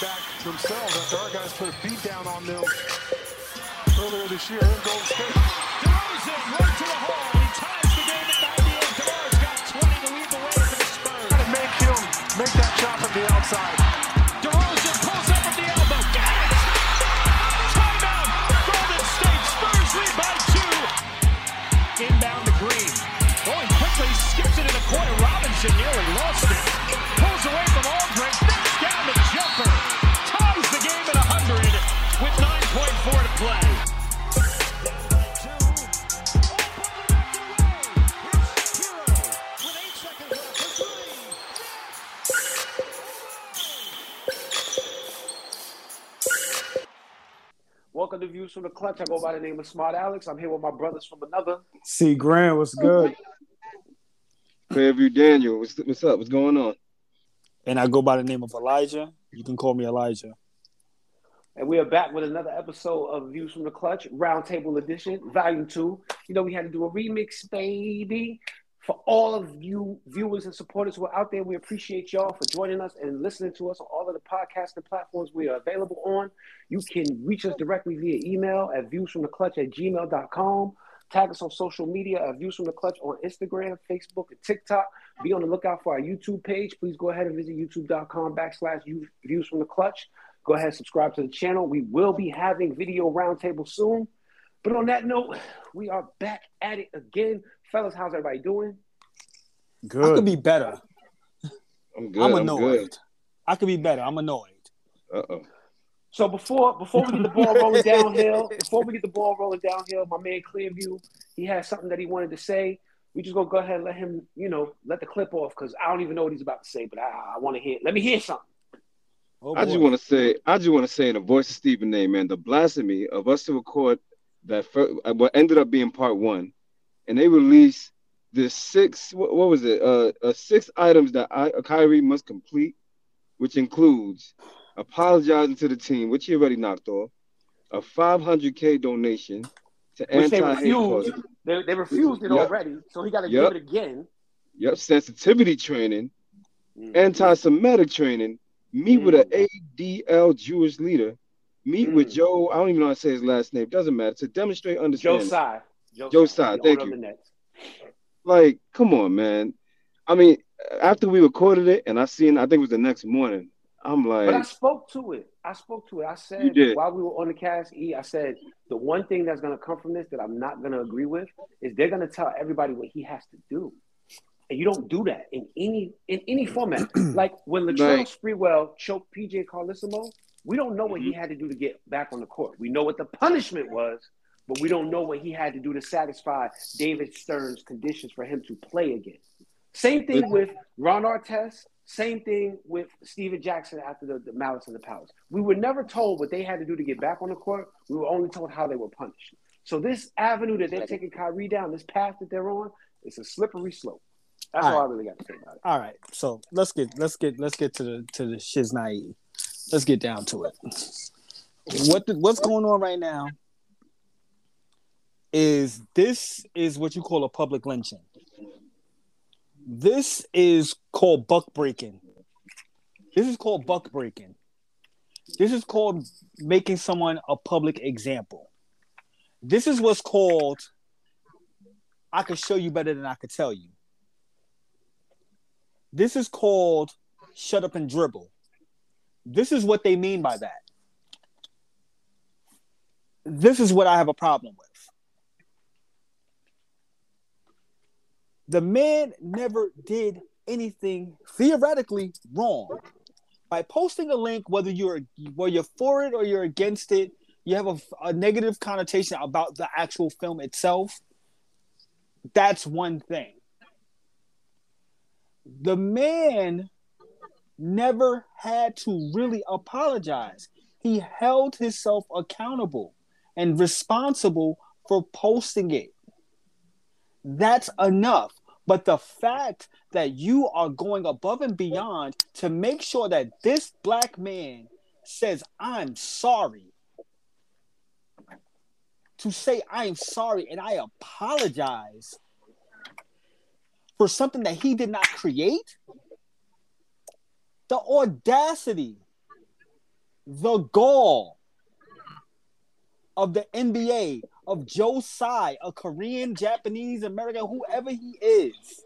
back themselves after our guys put a beat down on them earlier this year in Golden State. DeRozan right to the hole. He ties the game at 98. DeMar's got 20 to lead the way for the Spurs. Try to make him make that shot from the outside. DeRozan pulls up from the elbow. Got it! Timeout! Golden State Spurs lead by two. Inbound to Green. Going quickly, skips it in the corner. Robinson nearly lost it. Welcome to Views from the Clutch. I go by the name of Smart Alex. I'm here with my brothers from another. C Grant, what's good? ClearView Daniel, what's, what's up? What's going on? And I go by the name of Elijah. You can call me Elijah. And we are back with another episode of Views from the Clutch, Roundtable Edition, Volume 2. You know, we had to do a remix, baby. For all of you viewers and supporters who are out there, we appreciate y'all for joining us and listening to us on all of the podcasting platforms we are available on. You can reach us directly via email at viewsfromtheclutch at gmail.com. Tag us on social media at Views from the Clutch on Instagram, Facebook, and TikTok. Be on the lookout for our YouTube page. Please go ahead and visit youtube.com backslash Views from the Clutch. Go ahead and subscribe to the channel. We will be having video roundtable soon. But on that note, we are back at it again. Fellas, how's everybody doing? Good. I could be better. I'm good. I'm I'm annoyed. good. I could be better. I'm annoyed. Uh oh. So before before we get the ball rolling downhill, before we get the ball rolling downhill, my man Clearview, he has something that he wanted to say. We just gonna go ahead and let him, you know, let the clip off because I don't even know what he's about to say, but I, I want to hear. Let me hear something. Oh, I just want to say, I just want to say in the voice of Stephen A. Man, the blasphemy of us to record that fir- uh, what ended up being part one, and they released the six. What, what was it? Uh, uh, six items that I, uh, Kyrie must complete, which includes apologizing to the team, which he already knocked off, a 500k donation to Which they anti-hate refused. They, they refused it Yep. already, so he got to Yep. give it again. Yep, sensitivity training, Mm. anti-Semitic training, meet with Mm. an ADL Jewish leader, meet with Mm. Joe, I don't even know how to say his last name, doesn't matter, to demonstrate Joe understanding. Tsai. Joe, Tsai, thank you. Like, come on, man. I mean, after we recorded it and I seen, I think it was the next morning, I'm like, But I spoke to it. I spoke to it. I said while we were on the cast, E, I said the one thing that's going to come from this that I'm not going to agree with is they're going to tell everybody what he has to do, and you don't do that in any in any format. like when Latrell Right. Sprewell choked PJ Carlesimo, we don't know what he Mm-hmm. had to do to get back on the court. We know what the punishment was, but we don't know what he had to do to satisfy David Stern's conditions for him to play again. Same thing with Ron Artest. Same thing with Stephen Jackson after the, the Malice in the Palace. We were never told what they had to do to get back on the court. We were only told how they were punished. So this avenue that they're taking Kyrie down, this path that they're on, it's a slippery slope. That's All all, right. I really got to say about it. All right. So let's get let's get let's get to the to the shiznai. Let's get down to it. What the, what's going on right now is this is what you call a public lynching. This is called buck breaking. This is called buck breaking. This is called making someone a public example. This is what's called I could show you better than I could tell you. This is called shut up and dribble. This is what they mean by that. This is what I have a problem with. The man never did anything theoretically wrong. By posting a link, whether you're whether you're for it or you're against it, you have a, a negative connotation about the actual film itself. That's one thing the man never had to really apologize. He held himself accountable and responsible for posting it. That's enough. But the fact that you are going above and beyond to make sure that this black man says, I'm sorry, to say, I'm sorry and I apologize for something that he did not create? The audacity the gall of the NBA of Joe Tsai, a Korean, Japanese, American, whoever he is.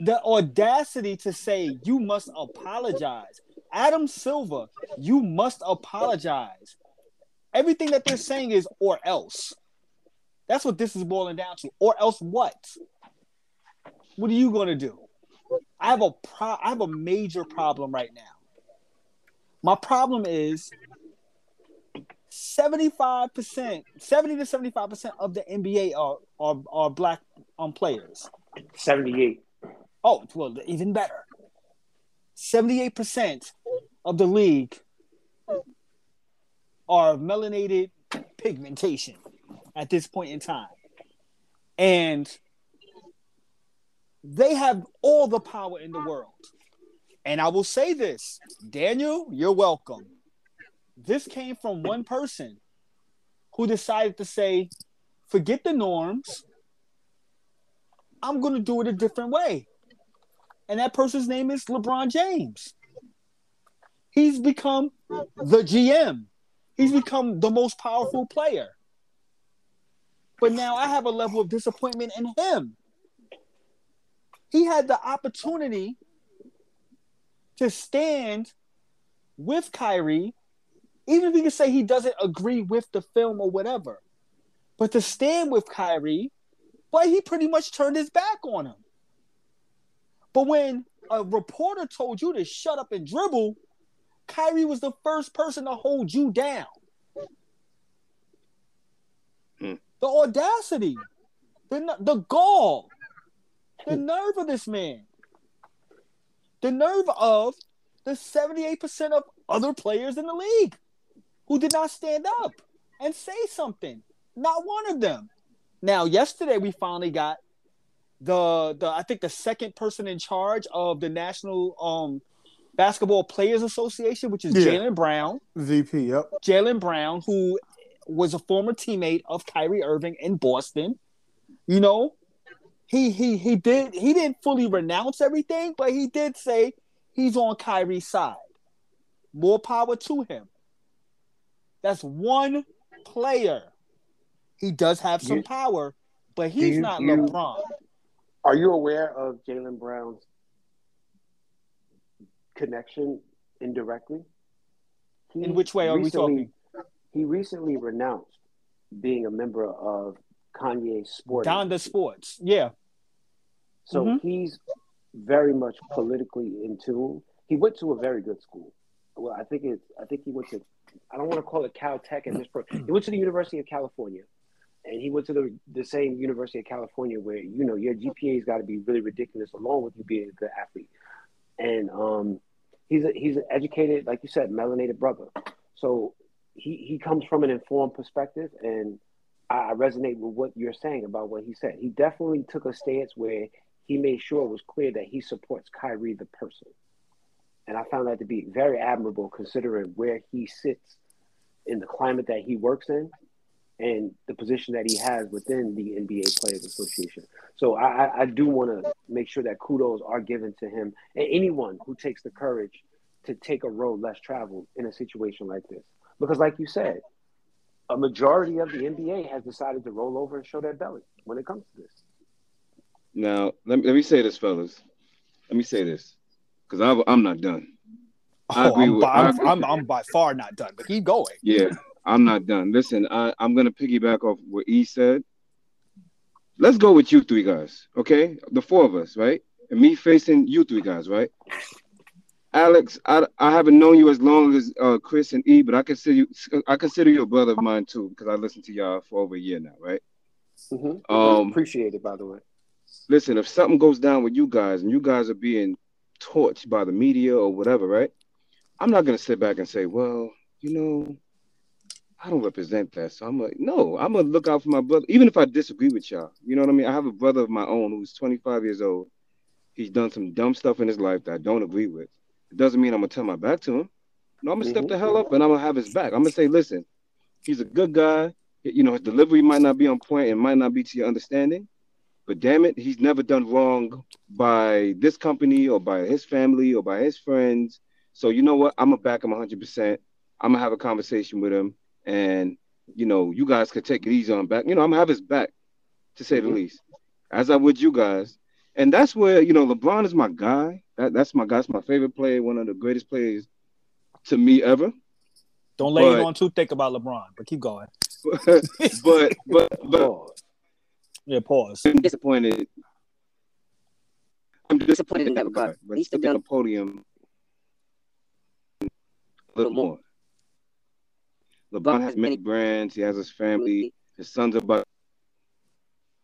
The audacity to say you must apologize. Adam Silver, you must apologize. Everything that they're saying is or else. That's what this is boiling down to. Or else what? What are you going to do? I have a pro- I have a major problem right now. My problem is 75%, 70 to 75% of the NBA are are, are black um, players. 78. Oh, well, even better. 78% of the league are melanated pigmentation at this point in time. And they have all the power in the world. And I will say this Daniel, you're welcome. This came from one person who decided to say, forget the norms. I'm going to do it a different way. And that person's name is LeBron James. He's become the GM, he's become the most powerful player. But now I have a level of disappointment in him. He had the opportunity to stand with Kyrie, even if he can say he doesn't agree with the film or whatever, but to stand with Kyrie, but he pretty much turned his back on him. But when a reporter told you to shut up and dribble, Kyrie was the first person to hold you down. Hmm. The audacity, the, the gall, the nerve of this man, the nerve of the 78% of other players in the league who did not stand up and say something. Not one of them. Now, yesterday we finally got the the I think the second person in charge of the National um Basketball Players Association, which is Yeah. Jaylen Brown. VP. Yep. Jaylen Brown, who was a former teammate of Kyrie Irving in Boston. You know, he he he did he didn't fully renounce everything, but he did say he's on Kyrie's side. More power to him. That's one player. He does have some You- power, but he's you- not you- LeBron. Are you aware of Jaylen Brown's connection indirectly? He In which way are we talking? He recently renounced being a member of Kanye's sport. Donda Sports. Yeah. So Mhm. he's very much politically in tune. He went to a very good school. Well, I think it's. I think he went to. I don't want to call it Caltech and this. Pro, he went to the University of California, and he went to the the same University of California where you know your GPA's got to be really ridiculous along with you being a good athlete. And um, he's a, he's an educated, like you said, melanated brother. So he he comes from an informed perspective, and I, I resonate with what you're saying about what he said. He definitely took a stance where he made sure it was clear that he supports Kyrie the person. And I found that to be very admirable considering where he sits in the climate that he works in and the position that he has within the NBA Players Association. So I, I- do want to make sure that kudos are given to him and anyone who takes the courage to take a road less traveled in a situation like this. Because, like you said, a majority of the NBA has decided to roll over and show their belly when it comes to this. Now, let me, let me say this, fellas. Let me say this, because I'm not done. I Oh, agree I'm, with- by, I I'm, agree. I'm, I'm by far not done, but keep going. Yeah, I'm not done. Listen, I, I'm gonna piggyback off what E said. Let's go with you three guys, okay? The four of us, right? And me facing you three guys, right? Alex, I, I haven't known you as long as uh, Chris and E, but I consider you I consider you a brother of mine too because I listened to y'all for over a year now, right? Mm-hmm. Um, Appreciate it, by the way. listen, if something goes down with you guys and you guys are being torched by the media or whatever, right? I'm not gonna sit back and say, well, you know, I don't represent that. So I'm like, no, I'm gonna look out for my brother, even if I disagree with y'all. You know what I mean? I have a brother of my own who's 25 years old. He's done some dumb stuff in his life that I don't agree with. It doesn't mean I'm gonna turn my back to him. No, I'm gonna step Mhm. the hell up and I'm gonna have his back. I'm gonna say, listen, he's a good guy. You know, his delivery might not be on point and might not be to your understanding. But damn it, he's never done wrong by this company or by his family or by his friends. So you know what? I'm gonna back him 100. percent I'm gonna have a conversation with him, and you know, you guys could take it easy on back. You know, I'm gonna have his back, to say the mm-hmm. least, as I would you guys. And that's where you know LeBron is my guy. That, that's my guy. That's my favorite player. One of the greatest players to me ever. Don't lay it But- on too thick about LeBron, but keep going. but but but Oh, Yeah, pause. I'm disappointed. I'm Disappointed in that regard. But He's he's still on the podium a little more. LeBron has many brands. He has his family. His sons are about,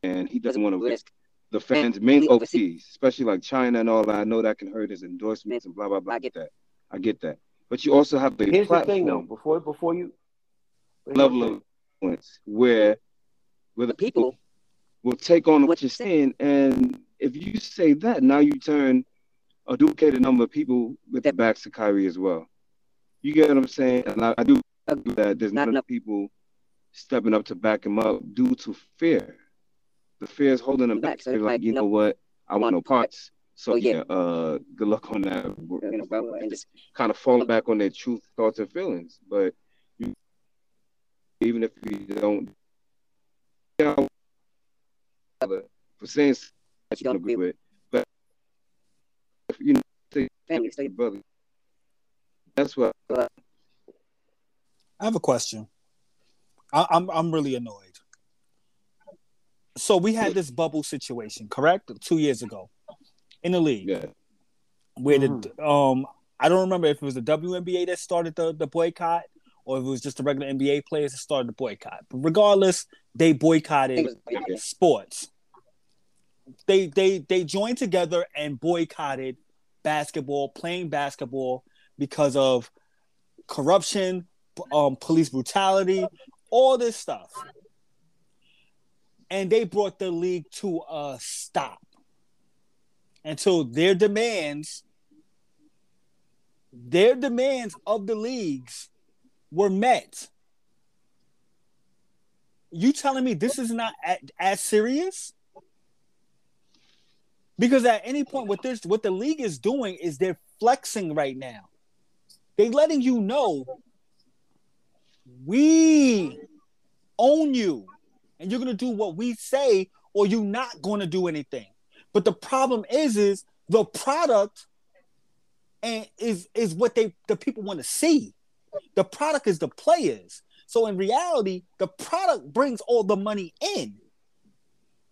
and he doesn't want to risk the fans' main overseas, especially like China and all that. I know that can hurt his endorsements and blah blah blah. I get that. I get that. But you also have the here's the platform thing, though. Before before you level of influence where where the people people will take on what you're saying, and if you say that, now you turn a duplicated number of people with their backs to Kyrie as well. You get what I'm saying? And I, I do agree that there's not enough people stepping up to back him up due to fear. The fear is holding them back. So They're like, you know what? I want no parts. So Oh, yeah. yeah, uh, good luck on that. you know, and just Kind of falling back on their truth, thoughts, and feelings. But you, even if you don't, you know, for saying that you don't agree with, but if you know, say family, so brother, that's what I have a question. I, I'm I'm really annoyed. So we had this bubble situation, correct? Two years ago, in the league, yeah. where the um I don't remember if it was the WNBA that started the, the boycott or if it was just the regular NBA players that started the boycott. But regardless, they boycotted sports. They they they joined together and boycotted basketball, playing basketball because of corruption, um, police brutality, all this stuff. And they brought the league to a stop until their demands, their demands of the leagues were met. You telling me this is not as serious? Because at any point, what this what the league is doing is they're flexing right now. They letting you know we own you, and you're gonna do what we say, or you're not gonna do anything. But the problem is, is the product and is is what they the people want to see. The product is the players. So in reality, the product brings all the money in.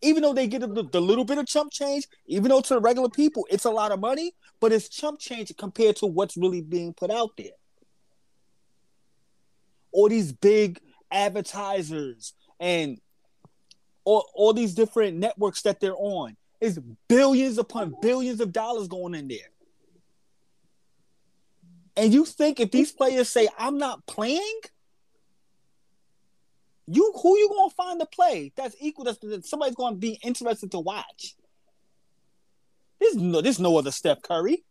Even though they get the, the little bit of chump change, even though to the regular people it's a lot of money, but it's chump change compared to what's really being put out there. All these big advertisers and all, all these different networks that they're on is billions upon billions of dollars going in there. And you think if these players say, I'm not playing, you who you gonna find to play that's equal that's that somebody's gonna be interested to watch. There's no there's no other Steph Curry.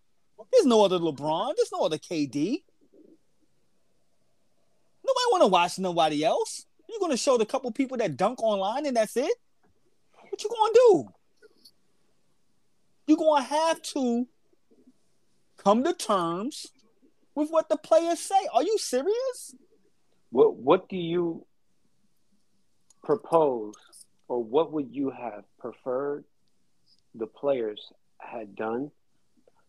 There's no other LeBron. There's no other KD. Nobody wanna watch nobody else. You're gonna show the couple people that dunk online and that's it? What you gonna do? You're gonna have to come to terms with what the players say. Are you serious? What what do you propose, or what would you have preferred the players had done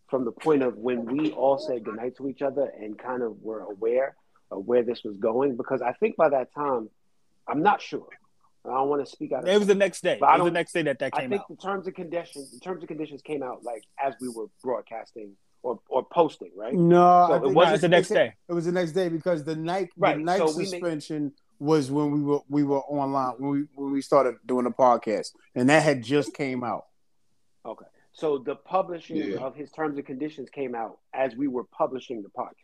from the point of when we all said goodnight to each other and kind of were aware of where this was going? Because I think by that time, I'm not sure. I don't want to speak out. Of It was the next day. It was the next day that that came. I came think out. the terms and conditions, the terms and conditions came out like as we were broadcasting or or posting, right? No, So it wasn't Nah, the next day. It was the next day because the night Right, the night so we make- suspension was when we were we were online when we when we started doing the podcast, and that had just came out. Okay. So the publishing Yeah. of his terms and conditions came out as we were publishing the podcast.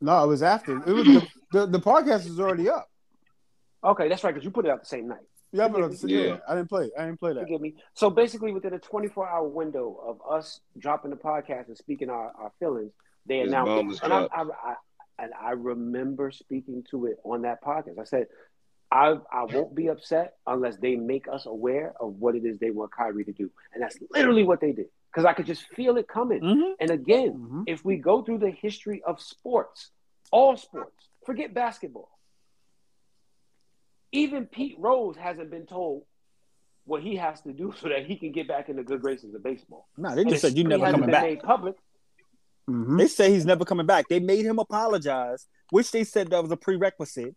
No, it was after. It was the the, the podcast was already up. Okay, that's right, because you put it out the same night. Yeah, but Yeah. yeah, I didn't play. I didn't play that. Forgive me. So basically, within a 24 hour window of us dropping the podcast and speaking our, our feelings, they This announced it. And I. I, I, and I remember speaking to it on that podcast. I said, I, I won't be upset unless they make us aware of what it is they want Kyrie to do. And that's literally what they did. because I could just feel it coming. Mhm. And again, Mhm. if we go through the history of sports, all sports, forget basketball. Even Pete Rose hasn't been told what he has to do so that he can get back in the good graces of baseball. Nah, they just said you never coming back. Made public. Mhm. They say he's never coming back. They made him apologize, which they said that was a prerequisite.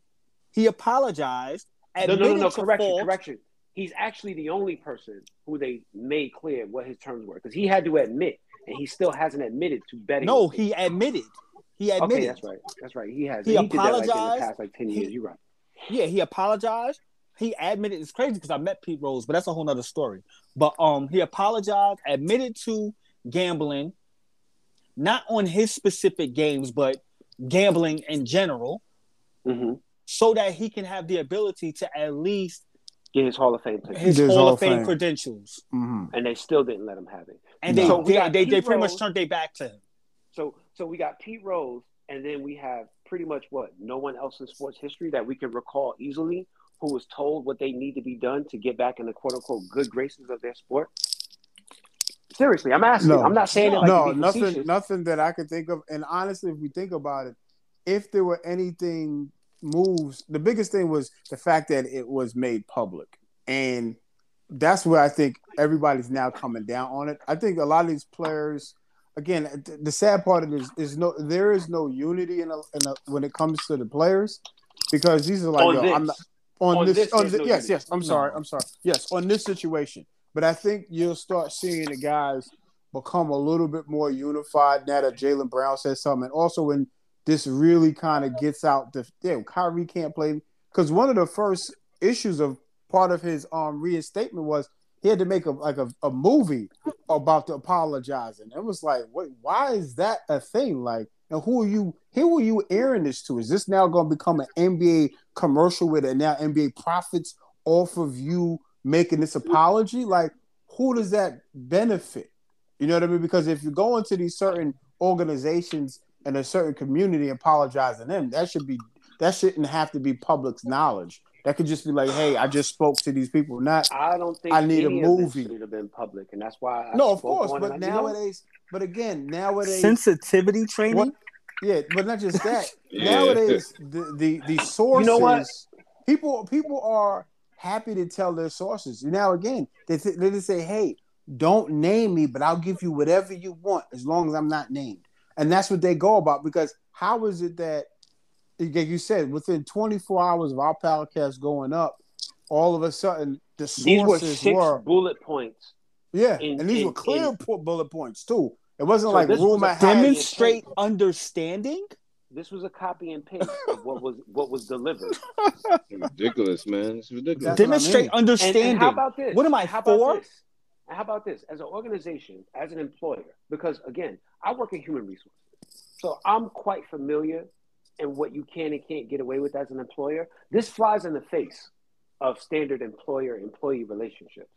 He apologized. No, no, no, no. Correction, fault. correction. He's actually the only person who they made clear what his terms were because he had to admit, and he still hasn't admitted to betting. No, on things. he admitted. He admitted. Okay, that's right. That's right. He has. He He, did that like in the apologized. past like ten He- years. You're right. Yeah, he apologized. He admitted it's crazy because I met Pete Rose, but that's a whole nother story. But um, he apologized, admitted to gambling, not on his specific games, but gambling in general, hmm so that he can have the ability to at least Get his Hall of Fame his His Hall of Fame, credentials. Mhm. and they still didn't let him have it. And No. they So they, they, they pretty much turned their back to him. So, so we got Pete Rose, and then we have pretty much what no one else in sports history that we can recall easily who was told what they need to be done to get back in the quote unquote good graces of their sport. Seriously, I'm asking. No. I'm not saying it like no, nothing, facetious. nothing that I could think of. And honestly, if we think about it, if there were anything moves, the biggest thing was the fact that it was made public, and that's where I think everybody's now coming down on it. I think a lot of these players, again, the sad part of it is, is no, there is no unity in, a, in a, when it comes to the players, because these are like, On yo, this. I'm not on, On this, this, on there's thi- no yes, unity. yes. I'm sorry, I'm sorry. Yes, on this situation. But I think you'll start seeing the guys become a little bit more unified now that Jaylen Brown says something. And also when this really kind of gets out the damn Kyrie can't play because one of the first issues of part of his um reinstatement was he had to make a like a, a movie about the apologizing. It was like, wait, why is that a thing? Like, and who are you? Who are you airing this to? Is this now going to become an NBA commercial where now NBA profits off of you making this apology? Like, who does that benefit? You know what I mean? Because if you go into these certain organizations and a certain community apologizing them, that should be that shouldn't have to be public's knowledge. That could just be like, hey, I just spoke to these people. Not I don't think I need a any of movie. should have been public, and that's why. I no, of course, on it. but you know, nowadays, but again, nowadays, Sensitivity training. What- yeah, but not just that. Yeah. Nowadays, the the the sources, know what? people people are happy to tell their sources. Now again, they th- they just say, hey, don't name me, but I'll give you whatever you want as long as I'm not named. And that's what they go about because how is it that, like you said, within 24 hours of our podcast going up, all of a sudden the these were sources six were, bullet points. yeah, in- and these in- were clear in- bullet points too. It wasn't So like this was rumor a has Demonstrate understanding. This was a copy and paste of what was what was delivered. ridiculous, man. It's ridiculous. That's what I Demonstrate mean. Understanding. and how about this? What am I how about for? This? How about this? As an organization, as an employer, because again, I work in human resources, so I'm quite familiar in what you can and can't get away with as an employer. This flies in the face of standard employer-employee relationships.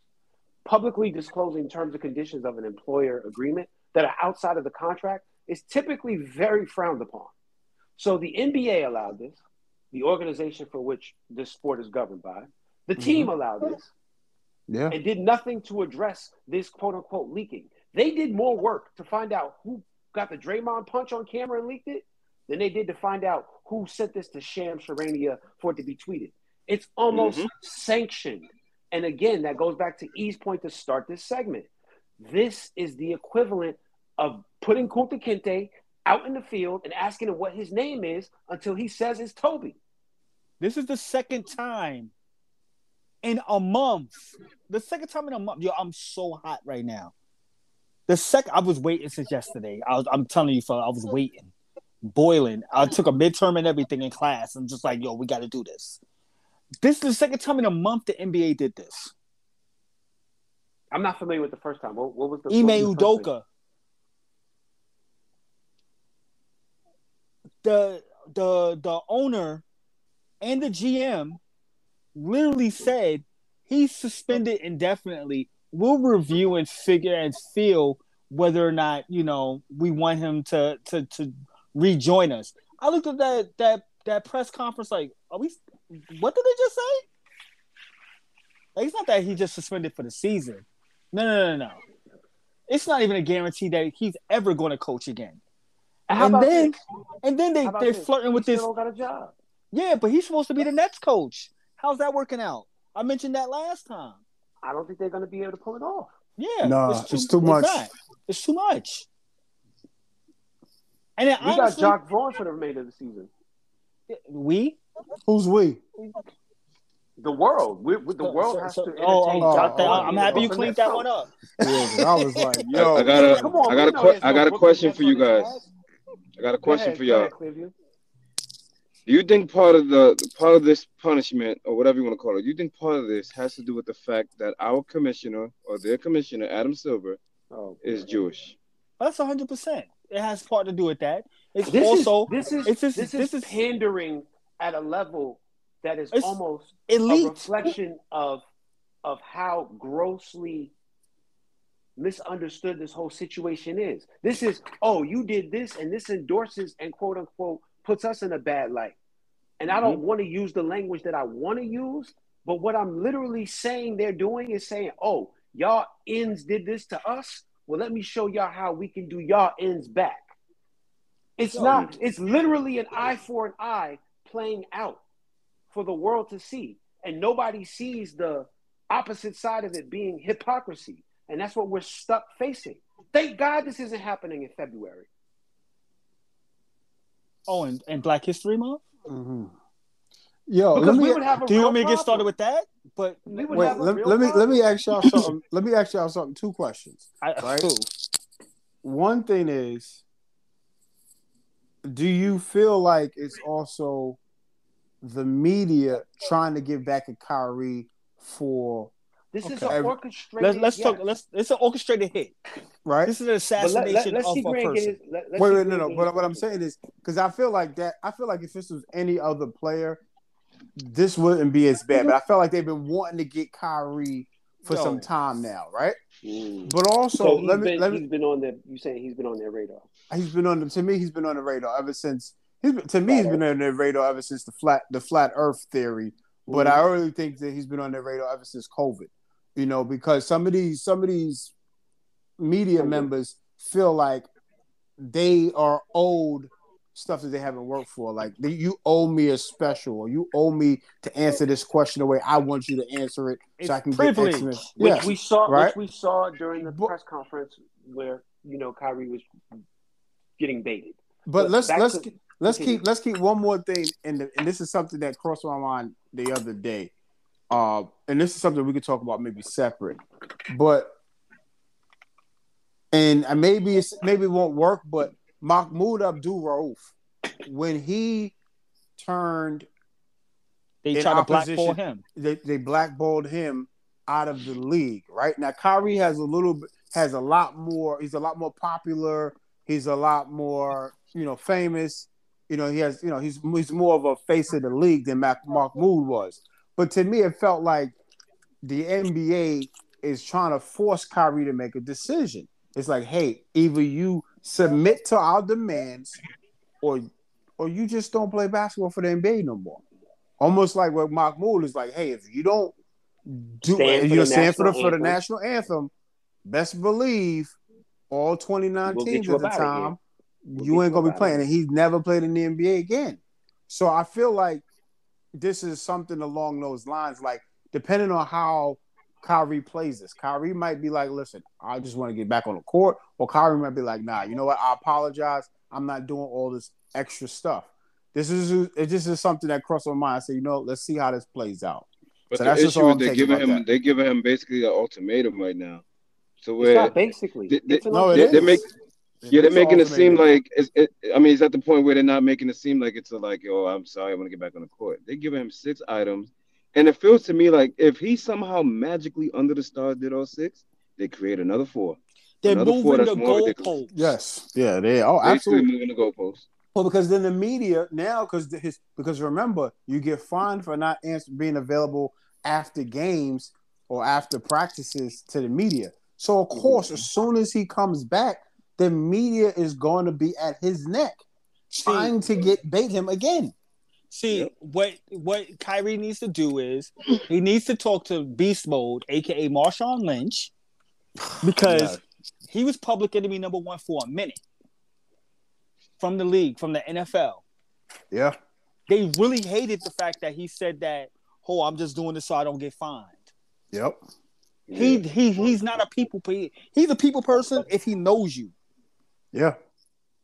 Publicly disclosing terms and conditions of an employer agreement that are outside of the contract is typically very frowned upon. So the NBA allowed this, the organization for which this sport is governed by. The team allowed this Yeah. and did nothing to address this quote unquote leaking. They did more work to find out who got the Draymond punch on camera and leaked it than they did to find out who sent this to Shams Charania for it to be tweeted. It's almost Mhm. sanctioned. And again, that goes back to E's point to start this segment. This is the equivalent of putting Kunta Kinte out in the field and asking him what his name is until he says it's Toby. This is the second time in a month. The second time in a month. Yo, I'm so hot right now. The second I was waiting since yesterday. I was, I'm telling you, fella, I was waiting, boiling. I took a midterm and everything in class. I'm just like, yo, we got to do this. This is the second time in a month the NBA did this. I'm not familiar with the first time. What, what was the Ime? Udoka. The the the owner and the GM literally said he's suspended indefinitely. We'll review and figure and feel whether or not you know we want him to to to rejoin us. I looked at that that that press conference like, are we? What did they just say? Like, it's not that he just suspended for the season. No, no, no, no. it's not even a guarantee that he's ever going to coach again. And how And then, this? and then they they're this? flirting with He this. Still don't got a job. Yeah, but he's supposed to be the Nets coach. How's that working out? I mentioned that last time. I don't think they're going to be able to pull it off. Yeah, Nah, it's too much. not. It's too much. And then We got Jacque Vaughn for the remainder of the season. we Who's we? The world, we, we, the So- world so- has so- to oh, oh entertain oh, Jacque oh, Vaughn. I'm happy you cleaned that one up. Yeah, I was like, yo, I got a, Come on, I got a, know I got a question for you this guys. Cast. I got a question ahead, for y'all. ahead, Do you think part of the part of this punishment or whatever you want to call it, do you think part of this has to do with the fact that our commissioner or their commissioner, Adam Silver, Oh, is Jewish? That's hundred percent. It has part to do with that. It's This also is this is it's just- this, this is is- pandering at a level that is It's almost a reflection of of how grossly misunderstood this whole situation is. This is oh, you did this, and this endorses and quote unquote puts us in a bad light. And I don't mm-hmm. want to use the language that I want to use, but what I'm literally saying they're doing is saying, oh, y'all ends did this to us. Well, let me show y'all how we can do y'all ends back. It's not, it's literally an eye for an eye playing out for the world to see. And nobody sees the opposite side of it being hypocrisy. And that's what we're stuck facing. Thank God this isn't happening in February. Oh, and, and Black History Month. Mhm. yo, Because let we me would have a Do you want me to get problem. started with that? But We would wait. have a Let, let me let me ask y'all something. let me ask y'all something. Two questions. I, Right. Ooh. One thing is, do you feel like it's also the media trying to get back at Kyrie for This is an orchestrated. let's let's yes. talk. Let's. It's an orchestrated hit. right? This is an But let, assassination let, of a Grant person. his. Let, Wait, wait, no, no. But what I'm saying is, because I feel like that. I feel like if this was any other player, this wouldn't be as bad. But I feel like they've been wanting to get Kyrie for Yo. some time now, right? Mm. But also, So he's let me been, let he's me. been on the. You saying he's been on their radar? He's been on the. To me, he's been on the radar ever since. He's been, to me, he's been on the radar ever since the flat the flat Earth theory. But I really think that he's been on the radar ever since COVID. You know, because some of these some of these media members feel like they are owed stuff that they haven't worked for. Like you owe me a special, or you owe me to answer this question the way I want you to answer it, It's so I can privilege. get X. Which Yeah, we saw. right? Which we saw during the But- press conference where you know Kyrie was getting baited. but let's let's to- let's continue. keep let's keep one more thing, and and this is something that crossed my mind the other day, uh, and this is something we could talk about maybe separate, but and maybe it's maybe it won't work, but Mahmoud Abdul Rauf, when he turned They tried to blackball him. they, they blackballed him out of the league. Right now, Kyrie has a little bit has a lot more. He's a lot more popular. He's a lot more you know famous. You know he has you know he's he's more of a face of the league than Mac, Mahmoud was. But to me, it felt like the NBA is trying to force Kyrie to make a decision. It's like, hey, either you submit to our demands, or or you just don't play basketball for the NBA no more. Almost like what Mahmoud is like, hey, if you don't do Stand you're stand for the national for the anthem. national anthem, best believe all 29 We'll teams at the up outta here. time, We'll you ain't gonna be playing. here. And he's never played in the NBA again. So I feel like this is something along those lines. Like, depending on how Kyrie plays this, Kyrie might be like, listen, I just want to get back on the court. Or Kyrie might be like, nah, you know what? I apologize. I'm not doing all this extra stuff. This is it just is something that crossed my mind. I said, you know, let's see how this plays out. But So the that's just issue is they're giving him that. they're giving him basically an ultimatum right now. So It's where not basically. they- they- it's No, it they, is. they make yeah they're making it seem like it's, it, I mean it's at the point where they're not making it seem like it's a like oh, I'm sorry I want to get back on the court. They're giving him six items, and it feels to me like if he somehow magically under the stars did all six, they create another four. They're Another four moving that's the more goalposts. Yes. Yeah, they oh Basically absolutely. moving the goalposts. Well, because then the media now, because his because remember, you get fined for not answer, being available after games or after practices to the media. So of mm-hmm. course, as soon as he comes back, the media is going to be at his neck, trying to get bait him again. See Yep. what what Kyrie needs to do is he needs to talk to Beast Mode, aka Marshawn Lynch, because Yeah. he was public enemy number one for a minute from the league, from the NFL. Yeah. They really hated the fact that he said that, "Oh, I'm just doing this so I don't get fined." Yep. He he he's not a people he's a people person if he knows you. Yeah.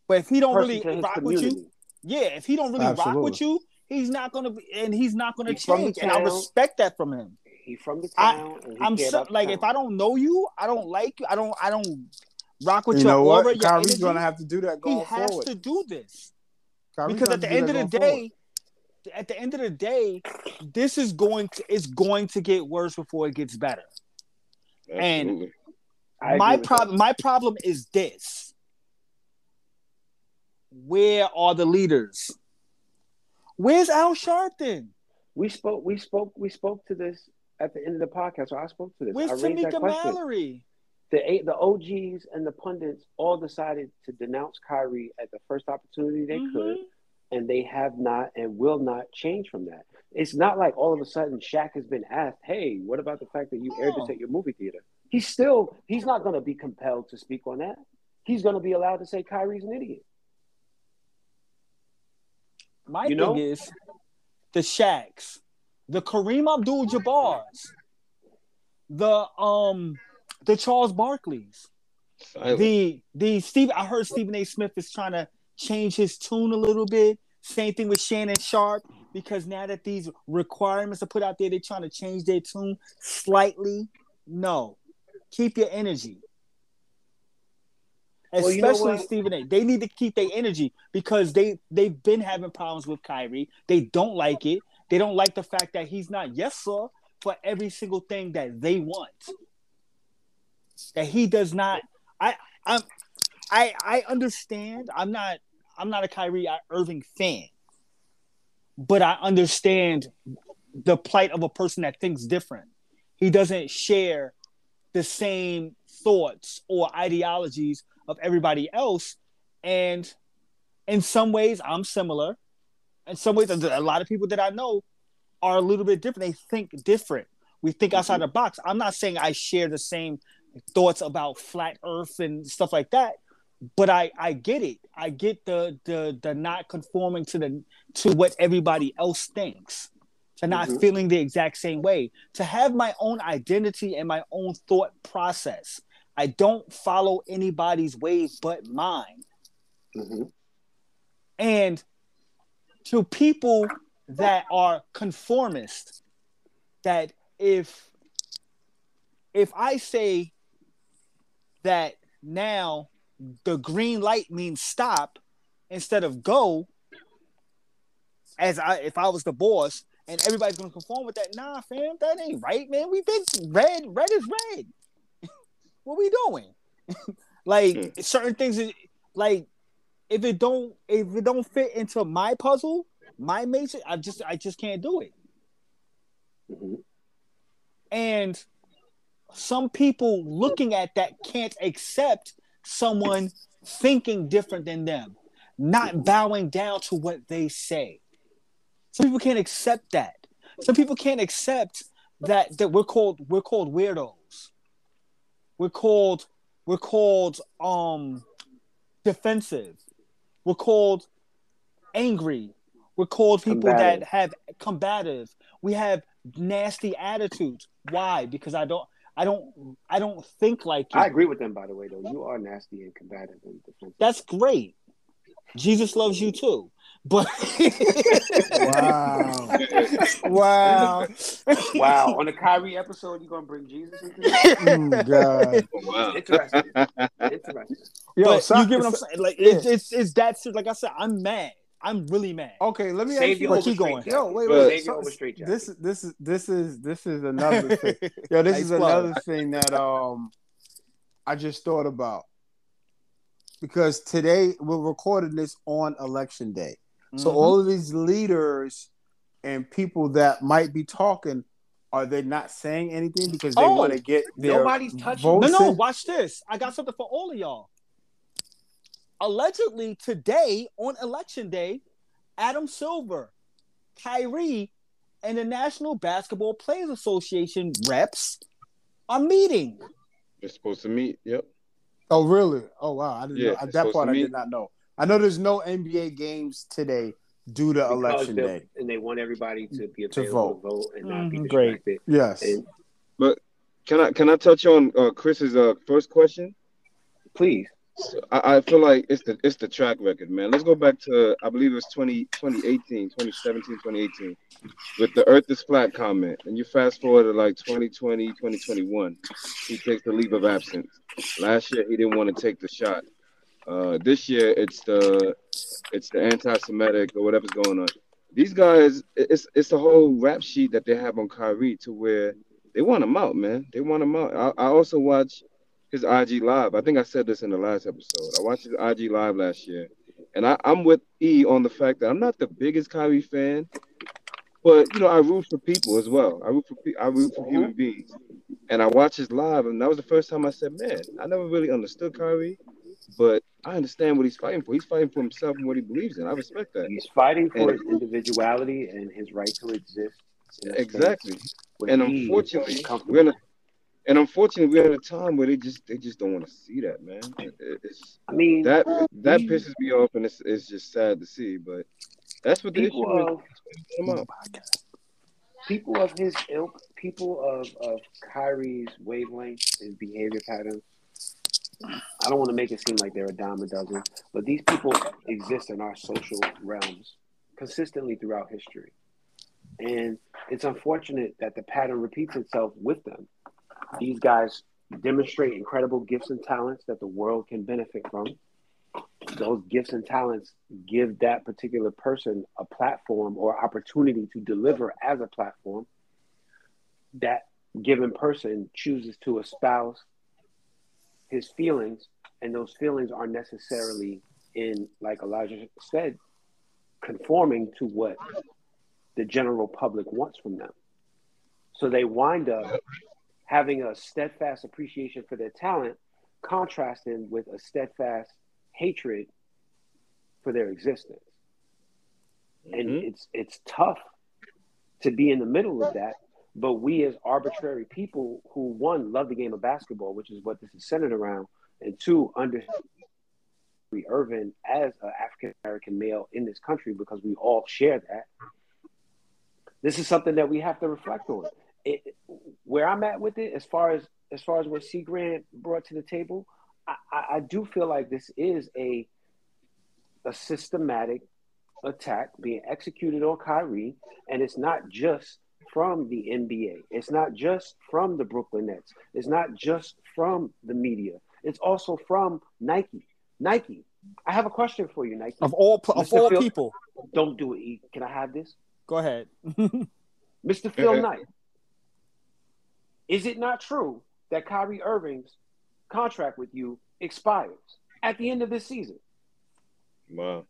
But if he don't Person really to his rock with you, yeah, if he don't really rock with you, he's not gonna be and he's not gonna He's from the change. And I respect that from him. He from the I- town. and he I'm so, about the like if. I don't know you, I don't like you, I don't I don't rock with You your know aura, what? your Kyrie's energy. gonna have to do that he has forward. to do this. Kyrie's because at the end of the going forward. day, at the end of the day, this is going to it's going to get worse before it gets better. And- Absolutely. I agree my problem my problem is this. Where are the leaders? Where's Al Sharpton? We spoke. We spoke. We spoke to this at the end of the podcast. So I spoke to this. Where's I raised that Tamika. Mallory? The the OGs and the pundits all decided to denounce Kyrie at the first opportunity they Mhm. could, and they have not and will not change from that. It's not like all of a sudden Shaq has been asked, "Hey, what about the fact that you aired this at your movie theater?" He's still he's not going to be compelled to speak on that. He's going to be allowed to say Kyrie's an idiot. My You thing know? is the Shaqs, the Kareem Abdul-Jabbar's, the um, the Charles Barkleys, Silent. the the Steve. I heard Stephen A. Smith is trying to change his tune a little bit. Same thing with Shannon Sharpe because now that these requirements are put out there, they're trying to change their tune slightly. No, keep your energy. Well, you know Especially? Stephen A. They need to keep their energy because they they've been having problems with Kyrie. They don't like it. They don't like the fact that he's not yes sir for every single thing that they want. That he does not. I I'm I I understand. I'm not I'm not a Kyrie Irving fan, but I understand the plight of a person that thinks different. He doesn't share the same thoughts or ideologies of everybody else, and in some ways, I'm similar. In some ways, a lot of people that I know are a little bit different. They think different. We think outside the box. I'm not saying I share the same thoughts about flat Earth and stuff like that, but I I get it. I get the the the not conforming to the to what everybody else thinks, to not Mhm. feeling the exact same way, to have my own identity and my own thought process. I don't follow anybody's ways but mine. Mhm. And to people that are conformist, that if if I say that now the green light means stop instead of go, as I if I was the boss and everybody's gonna conform with that, nah, fam, that ain't right, man. We've been red, red is red. What we doing? like certain things like if it don't if it don't fit into my puzzle, my matrix, I just I just can't do it. Mhm. And some people looking at that can't accept someone thinking different than them, not bowing down to what they say. Some people can't accept that. Some people can't accept that that we're called we're called weirdos. We're called we're called um defensive. We're called angry. We're called people Combative. that have combative. We have nasty attitudes. Why? Because I don't I don't I don't think like you. I agree with them, by the way. Though you are nasty and combative and defensive. That's great. Jesus loves you too. But Wow. wow. Wow, on the Kyrie episode, you gonna bring Jesus into this? Mm, God. Wow. Interesting. Interesting. Yo, but so- you get what I'm saying? Like yeah. it's it's it's that serious. Like I said, I'm mad. I'm really mad. Okay, let me Save ask you. But keep going. jacket. Yo, wait, But- wait. So, over straight jacket. this this is this is this is another thing. Yo, this Nice is plug. another thing that um I just thought about because today we're recording this on election day. So Mhm. all of these leaders and people that might be talking, are they not saying anything because they Oh, want to get their nobody's touching votes No, no, in? watch this. I got something for all of y'all. Allegedly, today on election day, Adam Silver, Kyrie, and the National Basketball Players Association reps are meeting. They're supposed to meet. Yep. Oh, really? Oh, wow. I didn't Yeah, know. it's That supposed part I did not know. I know there's no NBA games today due to Because election day. and they want everybody to be To vote. to vote and not be Mhm, great. distracted. Yes. And Can I can I touch on uh, Chris's uh, first question? please, So I, I feel like it's the it's the track record, man. Let's go back to I believe it was 20, 2018, 2017, 2018 with the Earth is flat comment. And you fast forward to like 2020, 2021. He takes the leave of absence. Last year he didn't want to take the shot. Uh, this year it's the it's the anti-Semitic or whatever's going on. These guys, it's it's a whole rap sheet that they have on Kyrie to where they want him out, man. They want him out. I, I also watch his IG live. I think I said this in the last episode. I watched his IG live last year, and I, I'm with E on the fact that I'm not the biggest Kyrie fan, but you know I root for people as well. I root for pe- I root for human beings, and I watched his live, and that was the first time I said, man, I never really understood Kyrie, but I understand what he's fighting for. He's fighting for himself and what he believes in. I respect that. he's fighting for And- his individuality and his right to exist. in a space Exactly. And unfortunately, we're in a and unfortunately we're in a time where they just they just don't want to see that, man. It- it- It's I mean, that that pisses me off, and it's it's just sad to see. But that's what the issue is. of on. people of his ilk, people of, of Kyrie's wavelength and behavior patterns. I don't want to make it seem like they're a dime a dozen, but these people exist in our social realms consistently throughout history. And it's unfortunate that the pattern repeats itself with them. These guys demonstrate incredible gifts and talents that the world can benefit from. Those gifts and talents give that particular person a platform or opportunity to deliver as a platform. That given person chooses to espouse his feelings, and those feelings aren't necessarily in, like Elijah said, conforming to what the general public wants from them. So they wind up having a steadfast appreciation for their talent, contrasting with a steadfast hatred for their existence. And Mhm. it's it's tough to be in the middle of that. But we as arbitrary people who one love the game of basketball, which is what this is centered around, and two understand Irvin as an African American male in this country because we all share that. This is something that we have to reflect on. It, where I'm at with it, as far as as far as what C Grant brought to the table, I, I, I do feel like this is a a systematic attack being executed on Kyrie, and it's not just from the NBA. It's not just from the Brooklyn Nets. It's not just from the media. It's also from Nike. Nike, I have a question for you, Nike. Of all of all Phil- people, Don't do it. E. Can I have this? go ahead. Mr. Phil Knight, is it not true that Kyrie Irving's contract with you expires at the end of this season? Wow.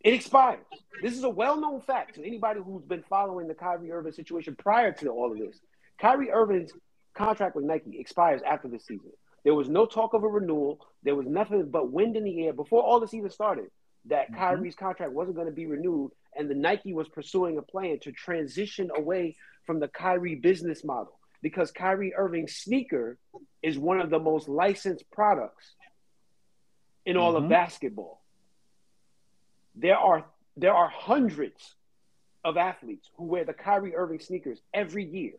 It expires. This is a well-known fact to anybody who's been following the Kyrie Irving situation prior to all of this. Kyrie Irving's contract with Nike expires after this season. There was no talk of a renewal. There was nothing but wind in the air before all this even started that Kyrie's contract wasn't going to be renewed, and the Nike was pursuing a plan to transition away from the Kyrie business model because Kyrie Irving's sneaker is one of the most licensed products in all of Mhm. basketball. There are there are hundreds of athletes who wear the Kyrie Irving sneakers every year.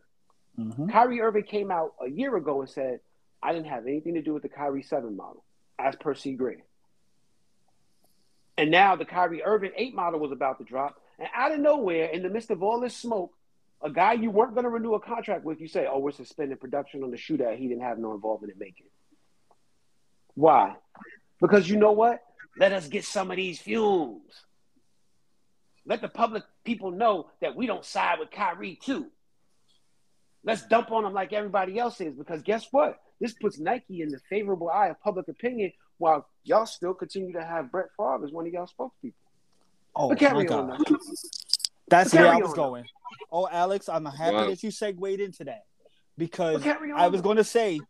Mhm. Kyrie Irving came out a year ago and said, I didn't have anything to do with the Kyrie 7 model, as per C. Green. And now the Kyrie Irving 8 model was about to drop. And out of nowhere, in the midst of all this smoke, a guy you weren't going to renew a contract with, you say, oh, we're suspending production on the shoe that he didn't have no involvement in making. Why? Because you know what? Let us get some of these fumes. Let the public people know that we don't side with Kyrie too. Let's dump on them like everybody else is because guess what? This puts Nike in the favorable eye of public opinion while y'all still continue to have Brett Favre as one of y'all spokespeople. Oh But my carry on. god, now. that's where I on was now. going. Oh, Alex, I'm happy Wow. that you segued into that because But carry on. I was going to say,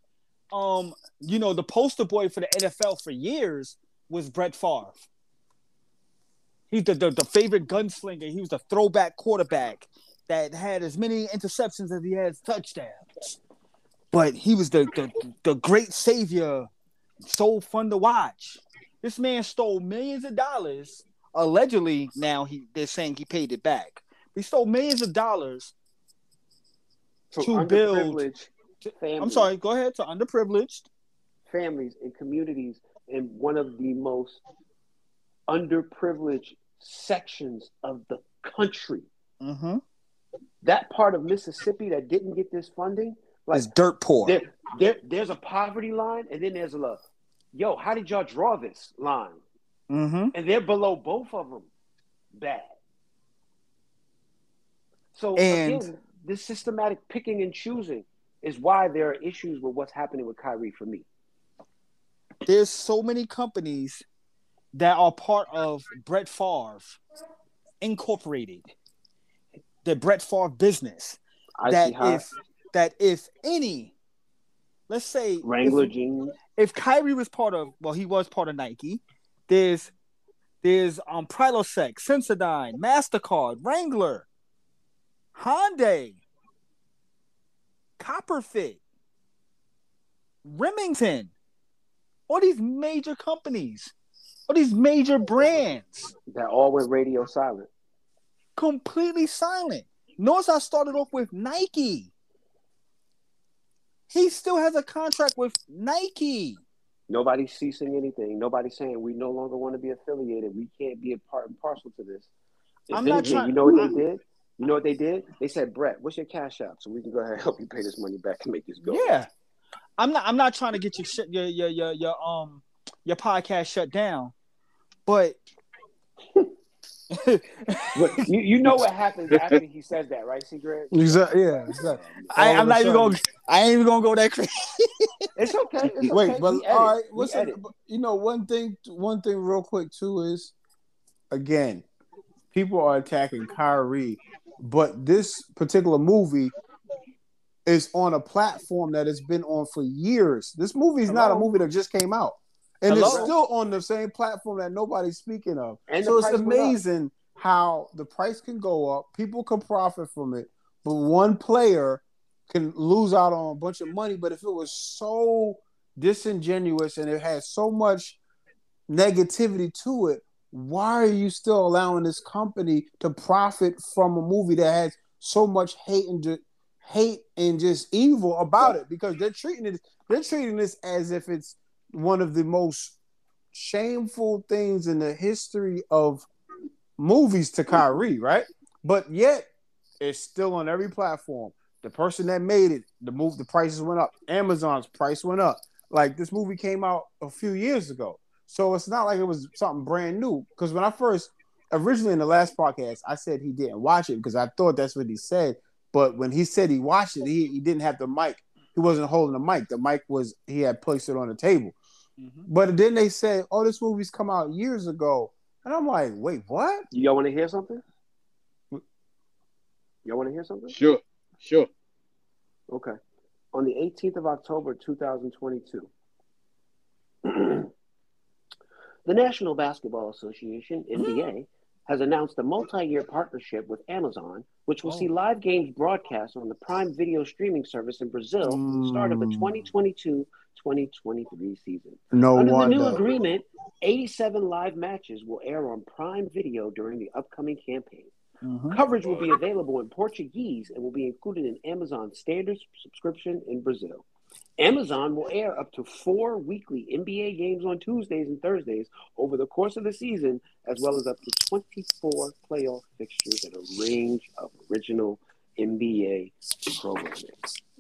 um, you know, the poster boy for the NFL for years was Brett Favre. He's the, the, the favorite gunslinger. He was the throwback quarterback that had as many interceptions as he has touchdowns. But he was the, the, the great savior so fun to watch. This man stole millions of dollars. Allegedly, now he they're saying he paid it back. He stole millions of dollars. From To build- families, I'm sorry, go ahead to underprivileged. families and communities in one of the most underprivileged sections of the country. Mm-hmm. That part of Mississippi that didn't get this funding, like It's dirt poor. there, there, there's a poverty line, and then there's a love. Yo, how did y'all draw this line? Mm-hmm. And they're below both of them. Bad. So And- again, this systematic picking and choosing is why there are issues with what's happening with Kyrie for me. There's so many companies that are part of Brett Favre Incorporated, the Brett Favre business. I that if that if any, let's say Wrangler if, jeans. if Kyrie was part of, well, he was part of Nike. There's there's um Prilosec, Sensodyne, Mastercard, Wrangler, Hyundai, Copperfit, Remington, all these major companies, all these major brands, that all went radio silent. completely silent. Notice I started off with Nike. He still has a contract with Nike. Nobody's ceasing anything. Nobody's saying we no longer want to be affiliated. We can't be a part and parcel to this. If I'm not trying- You know what they did? You know what they did? They said, Brett, what's your cash out so we can go ahead and help you pay this money back and make this go. Yeah. I'm not I'm not trying to get your shit your your your, your um your podcast shut down. But But you, you know what happens after he says that, right, Secret? Exactly. Yeah. Exactly. I, I'm not even sudden- going I ain't even gonna go that crazy. It's okay. It's Wait, okay. but We edit. all right. What's edit. it, you know one thing? One thing, real quick too is, again, people are attacking Kyrie, but this particular movie is on a platform that has been on for years. This movie is not a movie that just came out, and it's still on the same platform that nobody's speaking of. And so it's price went up. amazing how the price can go up, people can profit from it, but one player can lose out on a bunch of money. But if it was so disingenuous and it had so much negativity to it, why are you still allowing this company to profit from a movie that has so much hate and ju- hate and just evil about it? Because they're treating it, they're treating this as if it's one of the most shameful things in the history of movies to Kyrie, right? But yet it's still on every platform. The person that made it, the move, the prices went up. Amazon's price went up. Like this movie came out a few years ago, so it's not like it was something brand new. Because when I first, originally in the last podcast, I said he didn't watch it because I thought that's what he said. But when he said he watched it, he, he didn't have the mic. He wasn't holding the mic. The mic was he had placed it on the table. Mm-hmm. But then they said, "Oh, this movie's come out years ago," and I'm like, "Wait, what?" Y'all want to hear something? Y'all want to hear something? Sure, sure. Okay. On the 18th of October, 2022, the National Basketball Association, NBA, has announced a multi year partnership with Amazon, which will see live games broadcast on the Prime Video streaming service in Brazil at the start of the Mm. 2022 2023 season. No Under the new agreement, 87 live matches will air on Prime Video during the upcoming campaign. Mhm. Coverage will be available in Portuguese and will be included in Amazon's standard subscription in Brazil. Amazon will air up to four weekly NBA games on Tuesdays and Thursdays over the course of the season, as well as up to 24 playoff fixtures and a range of original NBA programming.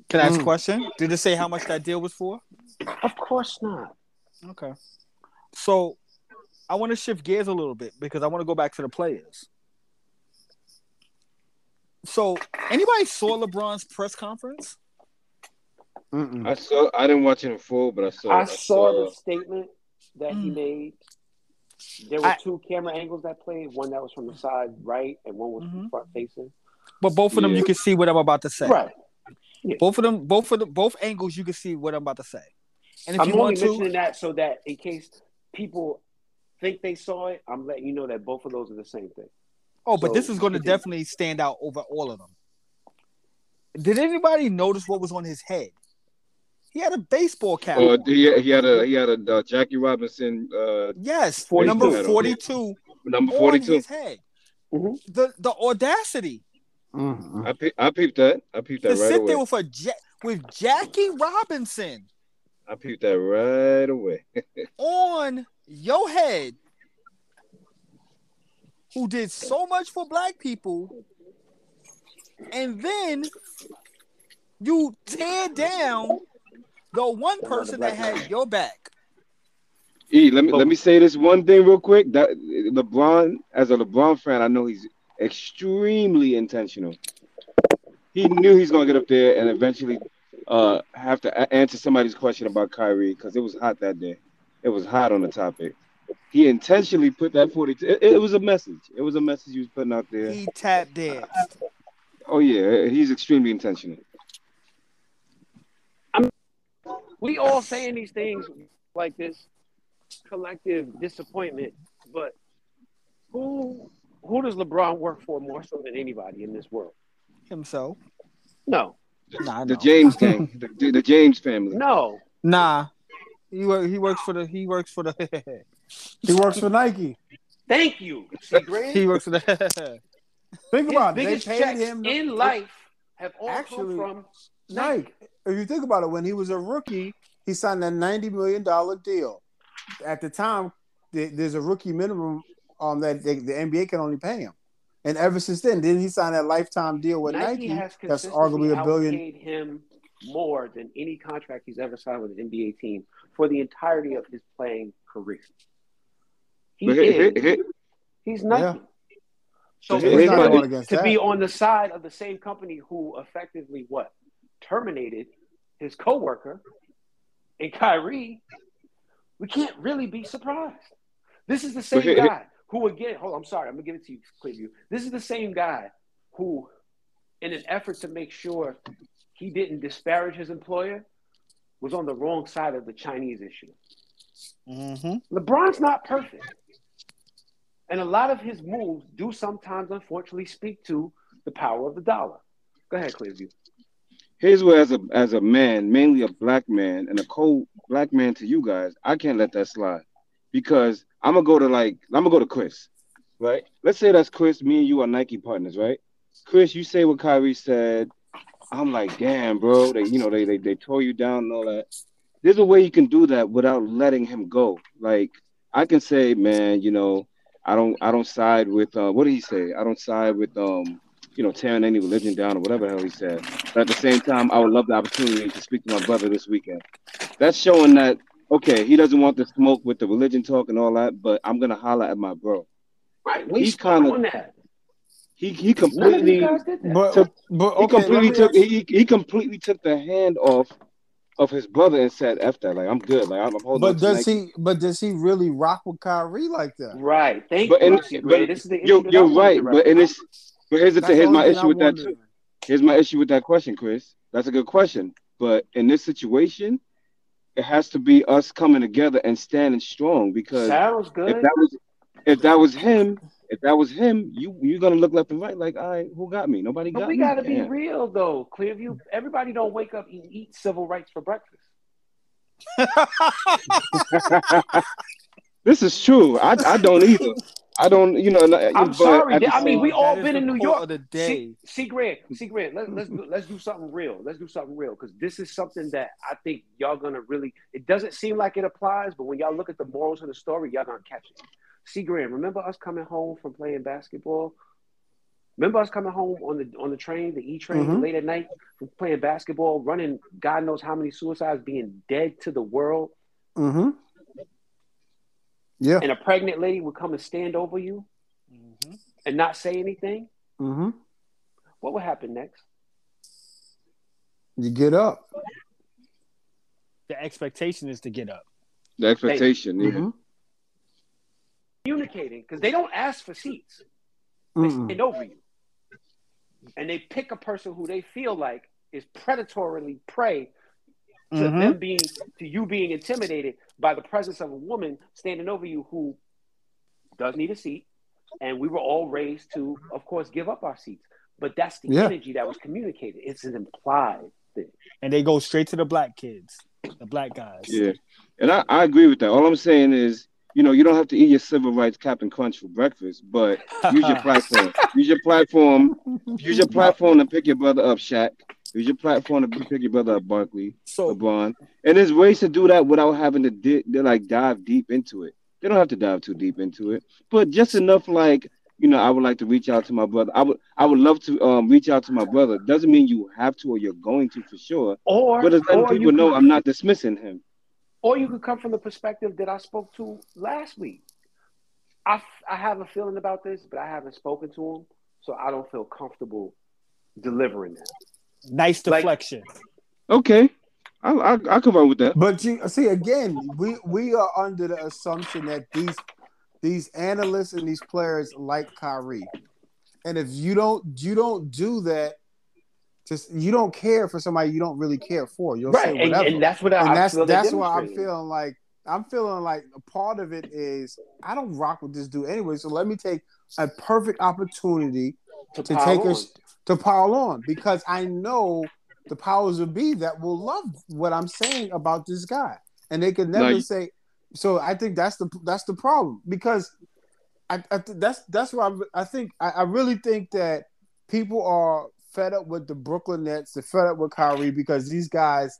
Can I ask a Mm. question? Did it say how much that deal was for? Of course not. Okay. So I want to shift gears a little bit because I want to go back to the players. So anybody saw LeBron's press conference? Mm-mm. I saw. I didn't watch it in full, but I saw. I saw the statement that he Mm. made. There were I- two camera angles that played. One that was from the side right, and one was from Mhm. front facing. But both of them Yeah. you can see what I'm about to say. Right. Both of them, both of the both angles you can see what I'm about to say. And if I'm you only want to, mentioning that so that in case people think they saw it, I'm letting you know that both of those are the same thing. oh, but so- this is going to definitely stand out over all of them. Did anybody notice what was on his head? He had a baseball cap. Or on. he, he had a he had a uh, Jackie Robinson uh, yes, 42. number forty-two number on forty two. his head. Mhm. The the audacity Mhm. I pe- I peeped that. I peeped to that right sit away. there with a ja- with Jackie Robinson I peeped that right away. on your head, who did so much for black people, and then you tear down the one person that had your back. E, let me let me say this one thing real quick. That LeBron, as a LeBron fan, I know he's extremely intentional. He knew he's gonna get up there and eventually uh, have to a- answer somebody's question about Kyrie because it was hot that day. It was hot on the topic. He intentionally put that 42. It, it was a message. It was a message he was putting out there. He tap danced. Oh yeah, he's extremely intentional. We all saying these things like this collective disappointment, but who who does LeBron work for more so than anybody in this world? Himself. No, Nah, The no. James gang, the, the James family. no. Nah. He work, he works for the he works for the He works for Nike. Thank you, he works for the Think His about it. They biggest paid checks him in life have all Actually, come from Nike. If you think about it, when he was a rookie, he signed a ninety million dollar deal. At the time, th- there's a rookie minimum um, that they, the NBA can only pay him. And ever since then, didn't he sign that lifetime deal with Nike, Nike? that's arguably a billion. outpaid him more than any contract he's ever signed with an NBA team for the entirety of his playing career. He But here- is. here- here- He's Nike. So But for here's him my- to to be on the side of the same company who effectively what terminated his coworker and Kyrie, we can't really be surprised. This is the same here- here- guy who again, hold on, I'm sorry, I'm gonna give it to you, Clearview. This is the same guy who, in an effort to make sure he didn't disparage his employer, was on the wrong side of the Chinese issue. mm-hmm. LeBron's not perfect. And a lot of his moves do sometimes, unfortunately, speak to the power of the dollar. Go ahead, Clearview. Here's where, as a as a man, mainly a black man, and a cold black man to you guys, I can't let that slide because I'm gonna go to like I'm gonna go to Chris, right? Let's say that's Chris. Me and you are Nike partners, right? Chris, you say what Kyrie said. I'm like, damn, bro. They, you know, they they they tore you down and all that. There's a way you can do that without letting him go. Like I can say, man, you know, I don't I don't side with uh, what did he say? I don't side with um you know tearing any religion down or whatever the hell he said. But at the same time, I would love the opportunity to speak to my brother this weekend. That's showing that okay, he doesn't want the smoke with the religion talk and all that, but I'm gonna holler at my bro. Right. We He's kinda- on. He he None of you completely guys did that. But, took- but he okay, let completely took he, he completely took the hand off of his brother and said, "F that." Like I'm good. Like I'm, I'm holding. But does Nike. he? But does he really rock with Kyrie like that? right. Thank But you, in, but This is the issue you're, you're wanted right. But and reference. This, but here's the thing. Here's my issue I'm with that too. Here's my issue with that question, Chris. That's a good question. But in this situation, it has to be us coming together and standing strong because Sounds if that was if that was him, if that was him, you you're gonna look left and right like, all right, who got me? Nobody got me." But we me. got to be real, though. Clearview, everybody don't wake up and eat civil rights for breakfast. this is true. I I don't either. I don't, you know. I'm but sorry. at the I mean, we all been in New York. of the day. See, see Grant, see Grant. Let, let's do, let's do something real. Let's do something real because this is something that I think y'all gonna really. It doesn't seem like it applies, but when y'all look at the morals of the story, y'all gonna catch it. See Grant, remember us coming home from playing basketball? Remember us coming home on the on the train, the E train, Mhm. late at night, from playing basketball, running God knows how many suicides, being dead to the world, Mm-hmm. Yeah. and a pregnant lady would come and stand over you Mhm. and not say anything. Mm-hmm. What would happen next? You get up. The expectation is to get up. the expectation. Yeah. Mhm. Communicating because they don't ask for seats. They stand over you. And they pick a person who they feel like is predatorily prey to Mhm. them being to you being intimidated by the presence of a woman standing over you who does need a seat. And we were all raised to, of course, give up our seats. But that's the Yeah. energy that was communicated. It's an implied thing and they go straight to the black kids, the black guys. Yeah, and I, I agree with that. All I'm saying is, you know, you don't have to eat your civil rights Captain Crunch for breakfast, but use your platform. use your platform. Use your platform to pick your brother up, Shaq. Use your platform to pick your brother up, Barkley, So LeBron. And there's ways to do that without having to di- like dive deep into it. They don't have to dive too deep into it, but just enough like. You know, I would like to reach out to my brother. I would, I would love to um, reach out to my brother. Doesn't mean you have to or you're going to for sure. Or, But it's letting people know could, I'm not dismissing him. or you could come from the perspective that I spoke to last week. I, f- I have a feeling about this, but I haven't spoken to him, so I don't feel comfortable delivering that. Nice Like- deflection. Okay, I I, I can run with that. But you see, again, we we are under the assumption that these these analysts and these players like Kyrie, and if you don't you don't do that, just you don't care for somebody you don't really care for. You'll say Right, and, whatever, and that's what I, and I that's, feel that's why I'm feeling like I'm feeling like a part of it is I don't rock with this dude anyway. So let me take a perfect opportunity to, to take on. us to pile on because I know the powers of be that will love what I'm saying about this guy, and they can never Like- say. So I think that's the that's the problem because I, I th- that's that's why I'm, I think I, I really think that people are fed up with the Brooklyn Nets. They're fed up with Kyrie because these guys.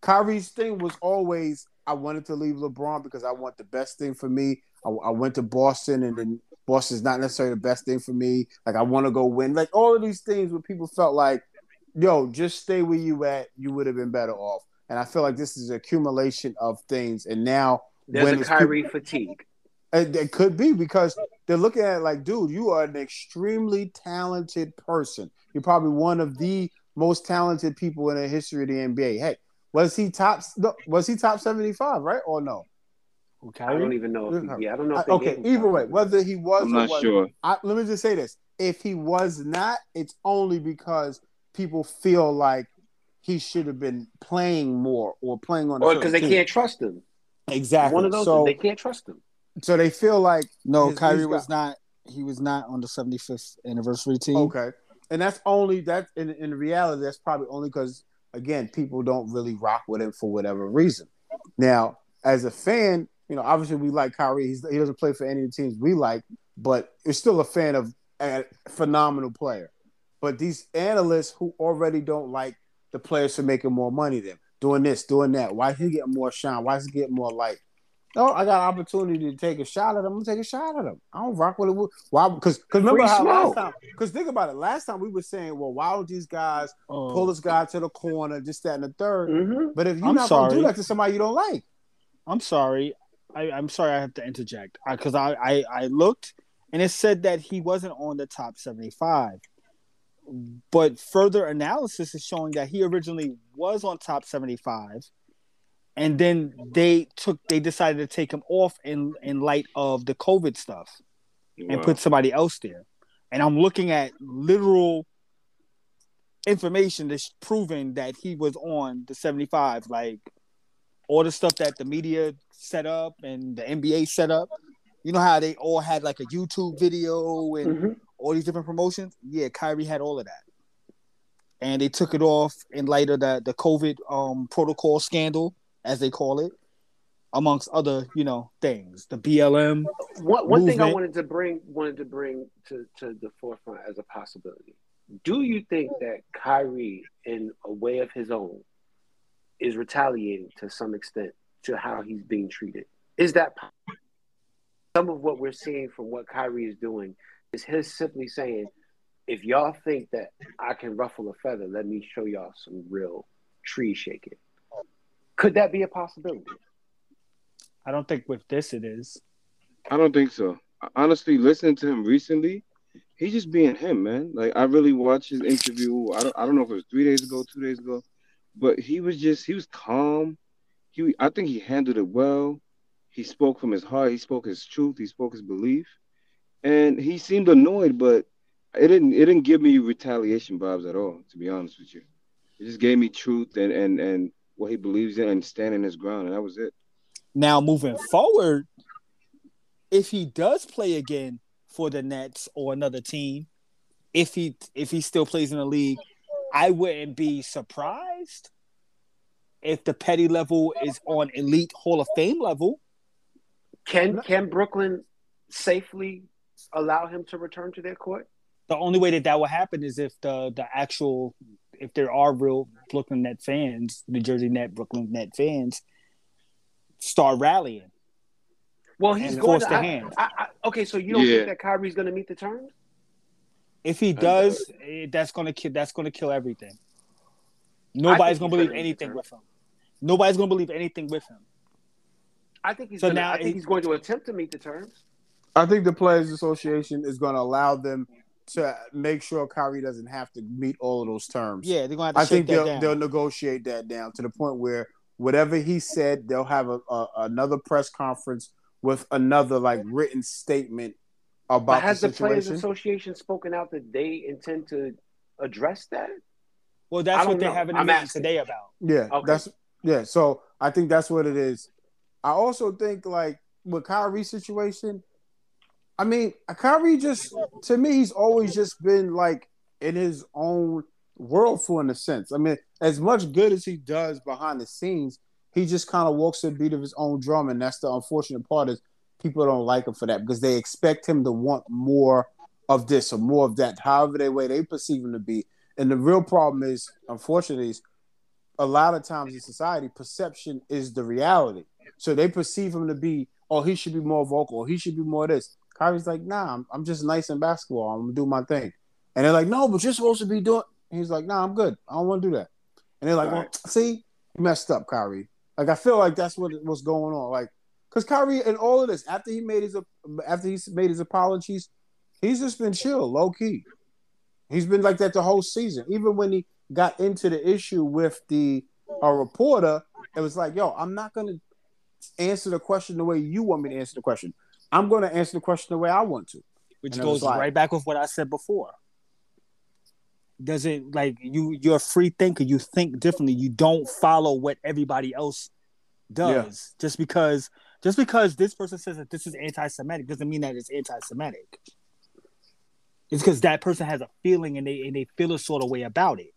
Kyrie's thing was always I wanted to leave LeBron because I want the best thing for me. I, I went to Boston and then Boston's not necessarily the best thing for me. Like I want to go win. Like all of these things where people felt like, yo, just stay where you at. You would have been better off. And I feel like this is an accumulation of things. And now There's when a Kyrie fatigue. it, it could be because they're looking at it like, dude, you are an extremely talented person. You're probably one of the most talented people in the history of the NBA. Hey, was he top? Was he top seventy five? Right or no? I don't even know. If he, mm-hmm. yeah, I don't know. If I- okay, either way, whether he was I'm or not sure. I, let me just say this: if he was not, it's only because people feel like he should have been playing more or playing on. a or because they team. can't trust him. exactly. One of those. So, they can't trust him. so they feel like No, His- Kyrie he's was not. He was not on the 75th anniversary team. Okay, and that's only that in in reality. That's probably only because again, people don't really rock with him for whatever reason. Now, as a fan, you know, obviously we like Kyrie. He's, he doesn't play for any of the teams we like, but we're still a fan of a phenomenal player. But these analysts who already don't like the players for making more money than doing this, doing that. Why is he getting more shine? Why is he getting more light? No, I got an opportunity to take a shot at him. I'm gonna take a shot at him. I don't rock with it. Why? Because remember how last time? Because think about it. Last time we were saying, well, why don't these guys Oh, pull this guy to the corner, just that and the 3rd hmm But if you're I'm not gonna do that to somebody you don't like, I'm sorry. I, I'm sorry. I have to interject uh, because I, I I looked and it said that he wasn't on the top 75. But further analysis is showing that he originally was on top 75, and then they took they decided to take him off in in light of the COVID stuff and Wow. put somebody else there. And I'm looking at literal information that's proving that he was on the 75, like all the stuff that the media set up and the NBA set up. You know how they all had like a YouTube video and hmm all these different promotions? Yeah, Kyrie had all of that. And they took it off in light of the, the COVID um, protocol scandal, as they call it, amongst other, you know, things. The BLM. One, one thing I wanted to bring wanted to bring to, to the forefront as a possibility. Do you think that Kyrie, in a way of his own, is retaliating to some extent to how he's being treated? Is that some of what we're seeing from what Kyrie is doing? Is his simply saying, if y'all think that I can ruffle a feather, let me show y'all some real tree shaking. Could that be a possibility? I don't think with this it is. I don't think so. Honestly, listening to him recently, he's just being him, man. Like I really watched his interview. I don't, I don't know if it was three days ago, two days ago, but he was just he was calm. He, I think he handled it well. He spoke from his heart. He spoke his truth. He spoke his belief, and he seemed annoyed, but it didn't it didn't give me retaliation vibes at all. To be honest with you, it just gave me truth and and and what he believes in and standing his ground, and that was it. Now moving forward, if he does play again for the Nets or another team, if he if he still plays in the league, I wouldn't be surprised if the petty level is on elite Hall of Fame level. Can can Brooklyn safely allow him to return to their court? The only way that that will happen is if the the actual if there are real Brooklyn Net fans, New Jersey Net, Brooklyn Net fans, start rallying. Well, he's And going force to. the I- hand. I, I, okay, so you don't Yeah. think that Kyrie's going to meet the terms? If he does, eh, that's gonna kill. That's gonna kill everything. Nobody's gonna gonna believe anything with him. Nobody's gonna believe anything with him. I think he's. So gonna, now I think he's going to attempt to meet the terms. I think the Players Association is going to allow them to make sure Kyrie doesn't have to meet all of those terms. Yeah, they're gonna have to I think that they'll down. they'll negotiate that down to the point where whatever he said, they'll have a, a another press conference with another like written statement about But has the the Players. Association spoken out that they intend to address that? well, that's what they're know. having a I'm meeting asking. today about. Yeah, Okay. that's yeah. So I think that's what it is. I also think like with Kyrie's situation, I mean, Kyrie just to me, he's always just been like in his own world for in a sense. I mean, as much good as he does behind the scenes, he just kind of walks the beat of his own drum, and that's the unfortunate part is people don't like him for that because they expect him to want more of this or more of that, however they way they perceive him to be. And the real problem is, unfortunately, is a lot of times in society, perception is the reality. So they perceive him to be, oh, he should be more vocal, he should be more of this. Kyrie's like, nah, I'm, I'm just nice in basketball. I'm gonna do my thing. And they're like, no, but you're supposed to be doing. He's like, nah, I'm good. I don't want to do that. And they're like, well, see, you messed up, Kyrie. Like I feel like that's what what's going on. Like, cause Kyrie and all of this after he made his after he made his apologies, he's just been chill, low key. He's been like that the whole season. Even when he got into the issue with the a reporter, it was like, yo, I'm not gonna answer the question the way you want me to answer the question. I'm gonna answer the question the way I want to. which And goes like- right back with what I said before. Doesn't like you? You're a free thinker. You think differently. You don't follow what everybody else does. Just because, just because this person says that this is anti-Semitic doesn't mean that it's anti-Semitic. It's because that person has a feeling and they and they feel a sort of way about it.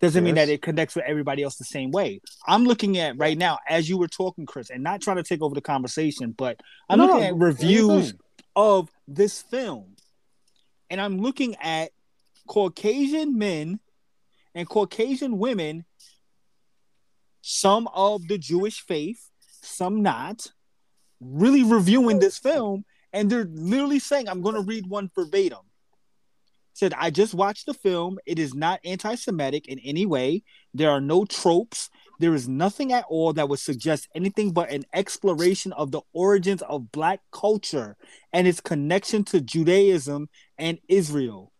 Doesn't mean that it connects with everybody else the same way. I'm looking at right now as you were talking, Chris, and not trying to take over the conversation, but I'm No, looking at reviews of this film. And I'm looking at Caucasian men and Caucasian women, some of the Jewish faith, some not, really reviewing this film. And they're literally saying, I'm going to read one verbatim. Said, I just watched the film. It is not anti Semitic in any way. There are no tropes. There is nothing at all that would suggest anything but an exploration of the origins of Black culture and its connection to Judaism and Israel.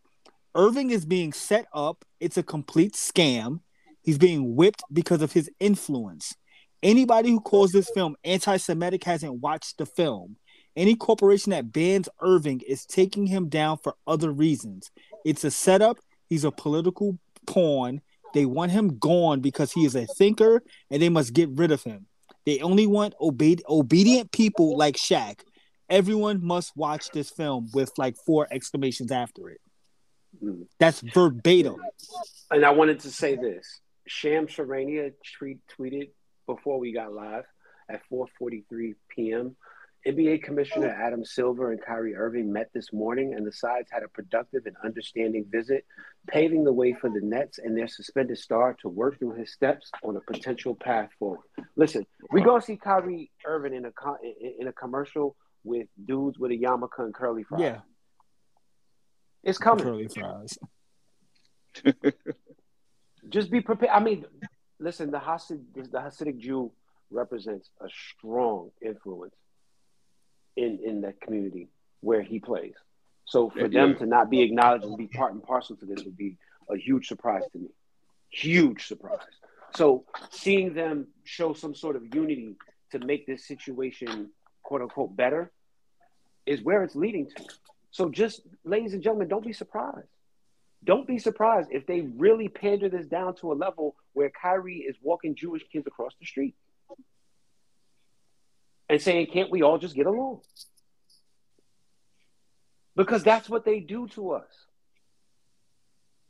Irving is being set up. It's a complete scam. He's being whipped because of his influence. Anybody who calls this film anti Semitic hasn't watched the film. Any corporation that bans Irving is taking him down for other reasons. It's a setup. He's a political pawn. They want him gone because he is a thinker and they must get rid of him. They only want obe- obedient people like Shaq. Everyone must watch this film with like four exclamations after it. Mm. That's verbatim. And I wanted to say this: Shams Charania tweet, tweeted before we got live at 4:43 p.m. NBA Commissioner oh. Adam Silver and Kyrie Irving met this morning, and the sides had a productive and understanding visit, paving the way for the Nets and their suspended star to work through his steps on a potential path forward. Listen, we gonna see Kyrie Irving in a co- in in a commercial with dudes with a yarmulke and curly fries. Yeah, it's coming. curly fries. just be prepared. I mean, listen, the Hasid, the Hasidic Jew represents a strong influence in in that community where he plays. So for Yeah. them to not be acknowledged and be part and parcel to this would be a huge surprise to me. Huge surprise. So seeing them show some sort of unity to make this situation quote unquote better is where it's leading to. So just ladies and gentlemen, don't be surprised. Don't be surprised if they really pander this down to a level where Kyrie is walking Jewish kids across the street and saying, Can't we all just get along? Because that's what they do to us.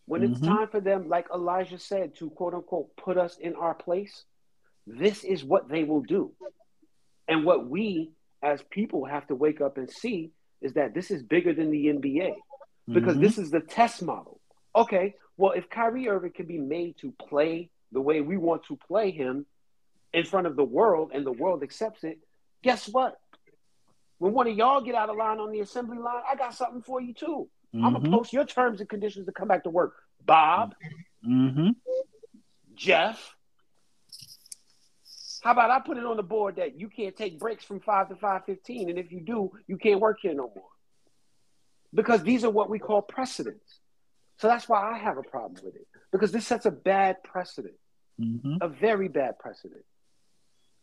When it's Mhm. time for them, like Elijah said, to quote unquote put us in our place, this is what they will do. And what we as people have to wake up and see is that this is bigger than the NBA because Mhm. this is the test model. Okay, well, if Kyrie Irving can be made to play the way we want to play him in front of the world and the world accepts it, guess what? When one of y'all get out of line on the assembly line, I got something for you too. I'm gonna post your terms and conditions to come back to work. Bob, mm-hmm. Jeff. How about I put it on the board that you can't take breaks from five to five fifteen, and if you do, you can't work here no more. Because these are what we call precedents. So that's why I have a problem with it. Because this sets a bad precedent, Mhm. a very bad precedent.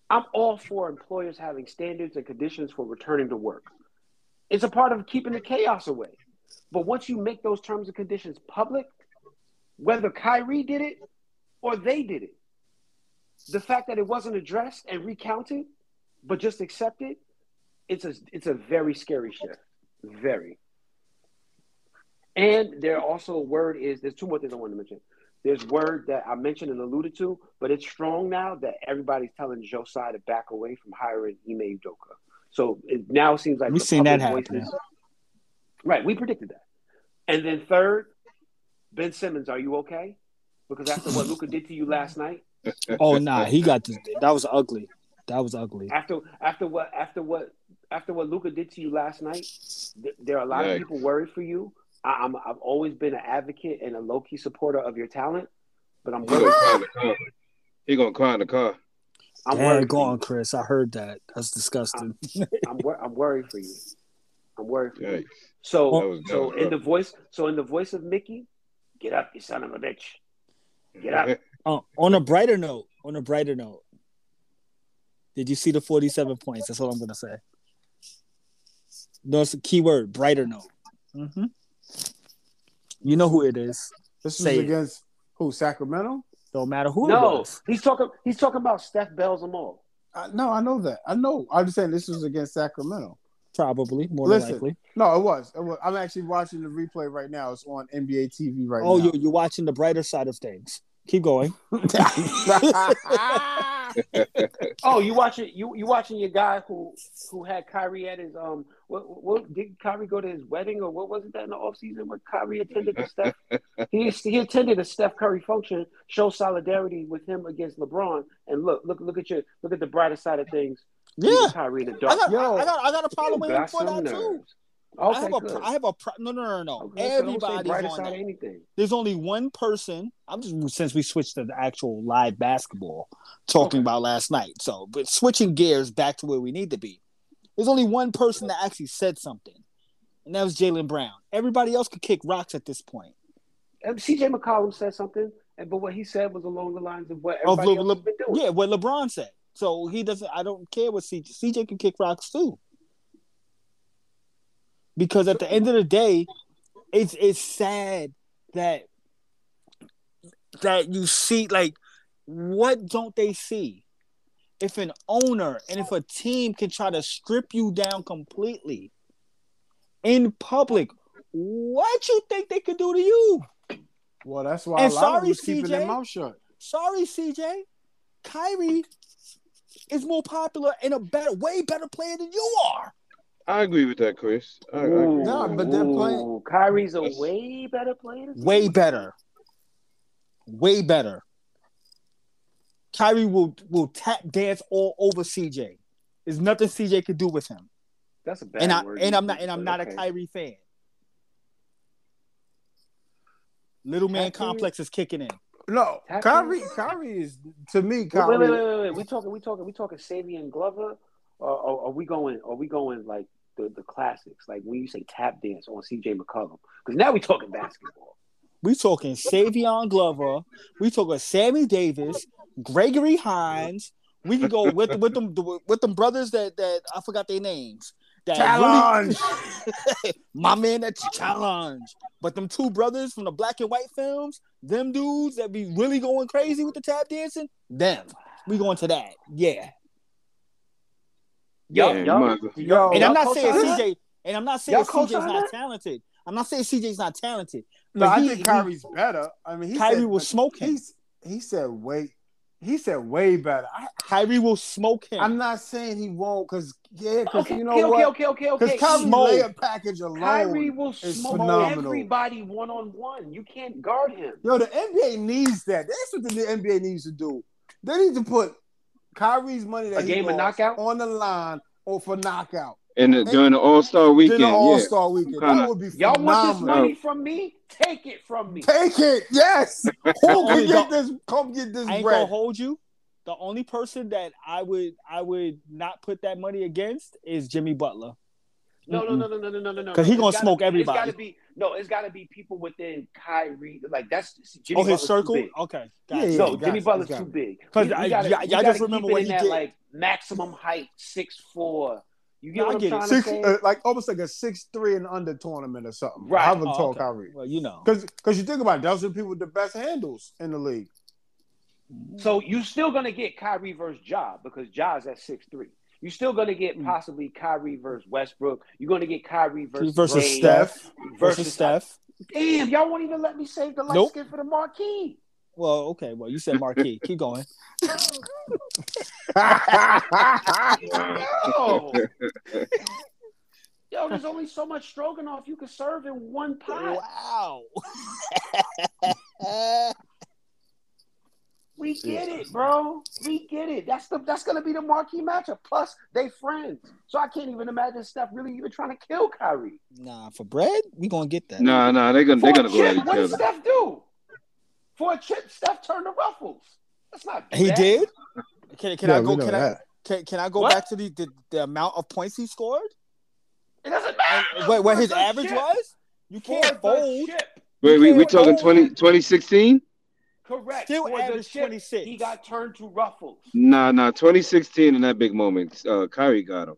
I'm all for employers having standards and conditions for returning to work. It's a part of keeping the chaos away. But once you make those terms and conditions public, whether Kyrie did it or they did it, the fact that it wasn't addressed and recounted, but just accepted, it's a it's a very scary shift. Very. And there also word is there's two more things I want to mention. There's word that I mentioned and alluded to, but it's strong now that everybody's telling Joe Tsai to back away from hiring Ime Udoka. So it now seems like We've seen that happen. voices- Right, we predicted that. And then third, Ben Simmons, are you okay? Because after what Luka did to you last night, Oh nah, he got this. That was ugly. That was ugly. after after what after what after what Luka did to you last night, th- there are a lot Yikes. of people worried for you. I, I'm I've always been an advocate and a low key supporter of your talent, but I'm gonna cry in the car. He gonna cry in the car. I'm Damn, worried. go on. Chris. I heard that. That's disgusting. I'm wor- I'm worried for you. I'm worried for you. So was- so in the voice so in the voice of Mickey, get up, you son of a bitch. Get up. Oh, on a brighter note, on a brighter note, did you see the 47 points? That's all I'm gonna say. No, it's a key word, brighter note. hmm You know who it is. This Say is it. against who? Sacramento? Don't matter who it No, was. he's talking he's talking about Steph Bells and all. Uh, no, I know that. I know. I'm just saying this was against Sacramento. Probably, more Listen. than likely. No, it was. It was. I'm actually watching the replay right now. It's on NBA TV right Oh, now. Oh, you're, you're watching the brighter side of things. Keep going. Oh, you watching you you watching your guy who who had Kyrie at his um what what did Kyrie go to his wedding or what was it that in the offseason where Kyrie attended the Steph he he attended a Steph Curry function show solidarity with him against LeBron and look look look at your look at the brighter side of things Yeah, Kyrie in the I dark got, Yo. I, I got, I got a problem You with him for some that too. Nerves. I have a, good. I have a pro- no, no, no, no. Okay, so don't say Everybody's on that. anything There's only one person. I'm just since we switched to the actual live basketball talking Okay. about last night. So, but switching gears back to where we need to be. There's only one person that actually said something, and that was Jaylen Brown. Everybody else could kick rocks at this point. Um, and CJ McCollum said something and but what he said was along the lines of what Of everybody Le- else Le- has been doing yeah, what LeBron said. So he doesn't. I don't care what CJ. CJ can kick rocks too. Because at the end of the day, it's it's sad that that you see like what don't they see? If an owner and if a team can try to strip you down completely in public, what you think they could do to you? well, that's why And a lot sorry, of them keeping CJ. their mouth shut. Sorry, CJ. Kyrie is more popular and a better, way better player than you are. I agree with that, Chris. I, I agree. No, but they're playing- ooh, Kyrie's a way better player Way better. Way better. Kyrie will will tap dance all over CJ. There's nothing CJ could do with him. That's a bad And I, word. And I'm not and I'm not okay. a Kyrie fan. Little man Happy- complex is kicking in. No, Happy- Kyrie. Kyrie is to me. Wait, Kyrie. wait, wait, wait, wait. We talking, we talking, we talking Savion Glover, or, or are we going? Are we going like the, the classics? Like when you say tap dance on C.J. McCollum? Because now we talking basketball. We talking Savion Glover. We talking Sammy Davis, Gregory Hines. We can go with with them with them brothers that that I forgot their names. That Challenge. really- my man that's challenge. But them two brothers from the black and white films, them dudes that be really going crazy with the tap dancing, them. We going to that. Yeah. Yo, Yeah, yo, you might as well- yo, And I'm not saying co-sign that? CJ, and I'm not saying CJ's not that? talented. I'm not saying CJ's not talented. No, but I he- think he- Kyrie's better. I mean, he Kyrie said, will smoke him. He's, he said way. He said way better. I, Kyrie will smoke him. I'm not saying he won't, because yeah, because Okay, you know okay, what? okay, okay, okay, Because okay. Kyrie's Smoke. layer package alone. Kyrie will is smoke phenomenal. everybody one on one. You can't guard him. Yo, the NBA needs that. That's what the NBA needs to do. They need to put Kyrie's money that a game of knockout on the line or for knockout. And the, during the All Star weekend, the All Star yeah. weekend, kinda, that would be. Y'all want this money from me? Take it from me. Take it, yes. Who can get this? Come get this. I ain't bread. gonna hold you. The only person that I would I would not put that money against is Jimmy Butler. No, no, no, no, no, no, no, no. Because he's gonna gotta, smoke everybody. It's gotta be no. It's got to be people within Kyrie. Like that's Jimmy oh, his Butler's circle. Too big. Okay, Yeah, gotcha. yeah. no, got Jimmy it, Butler's too big. big. 'Cause We- we I- gotta- y'all- we y'all gotta just remember keep it what in he that, did. Like maximum height, six four. You get No, what I'm get it. Six, to say? uh, like almost like a six three and under tournament or something. Right. I haven't Oh, told okay. Kyrie Well, you know. because because you think about it, those are the people with the best handles in the league. So you're still gonna get Kyrie versus Ja because Ja's at six three. You're still gonna get Mm. possibly Kyrie versus Westbrook. You're gonna get Kyrie versus, Versus Ray, Steph. Versus versus Steph. Damn, y'all won't even let me save the light Nope. skin for the marquee. Well, okay. Well, you said marquee. Keep going. Yo, yo, there's only so much stroganoff you can serve in one pot. Wow. We get it, bro. We get it. That's the that's gonna be the marquee matchup. Plus, they friends, so I can't even imagine Steph really even trying to kill Kyrie. nah, for bread, we gonna get that. Nah, nah, they're gonna For they're gonna go at chip, each what did other. Steph do? For a chip, Steph turned the ruffles. That's not He bad. did. Can, can Yeah, I go? know Can I? Can, can I go What? back to the, the the amount of points he scored? It doesn't matter. And what, what his average chip. was? You can't the fold. Wait, we we can't talking hold 20, 2016? Correct. Still For the averaged chip, 26. He got turned to ruffles. Nah, nah, 2016 in that big moment, uh, Kyrie got him.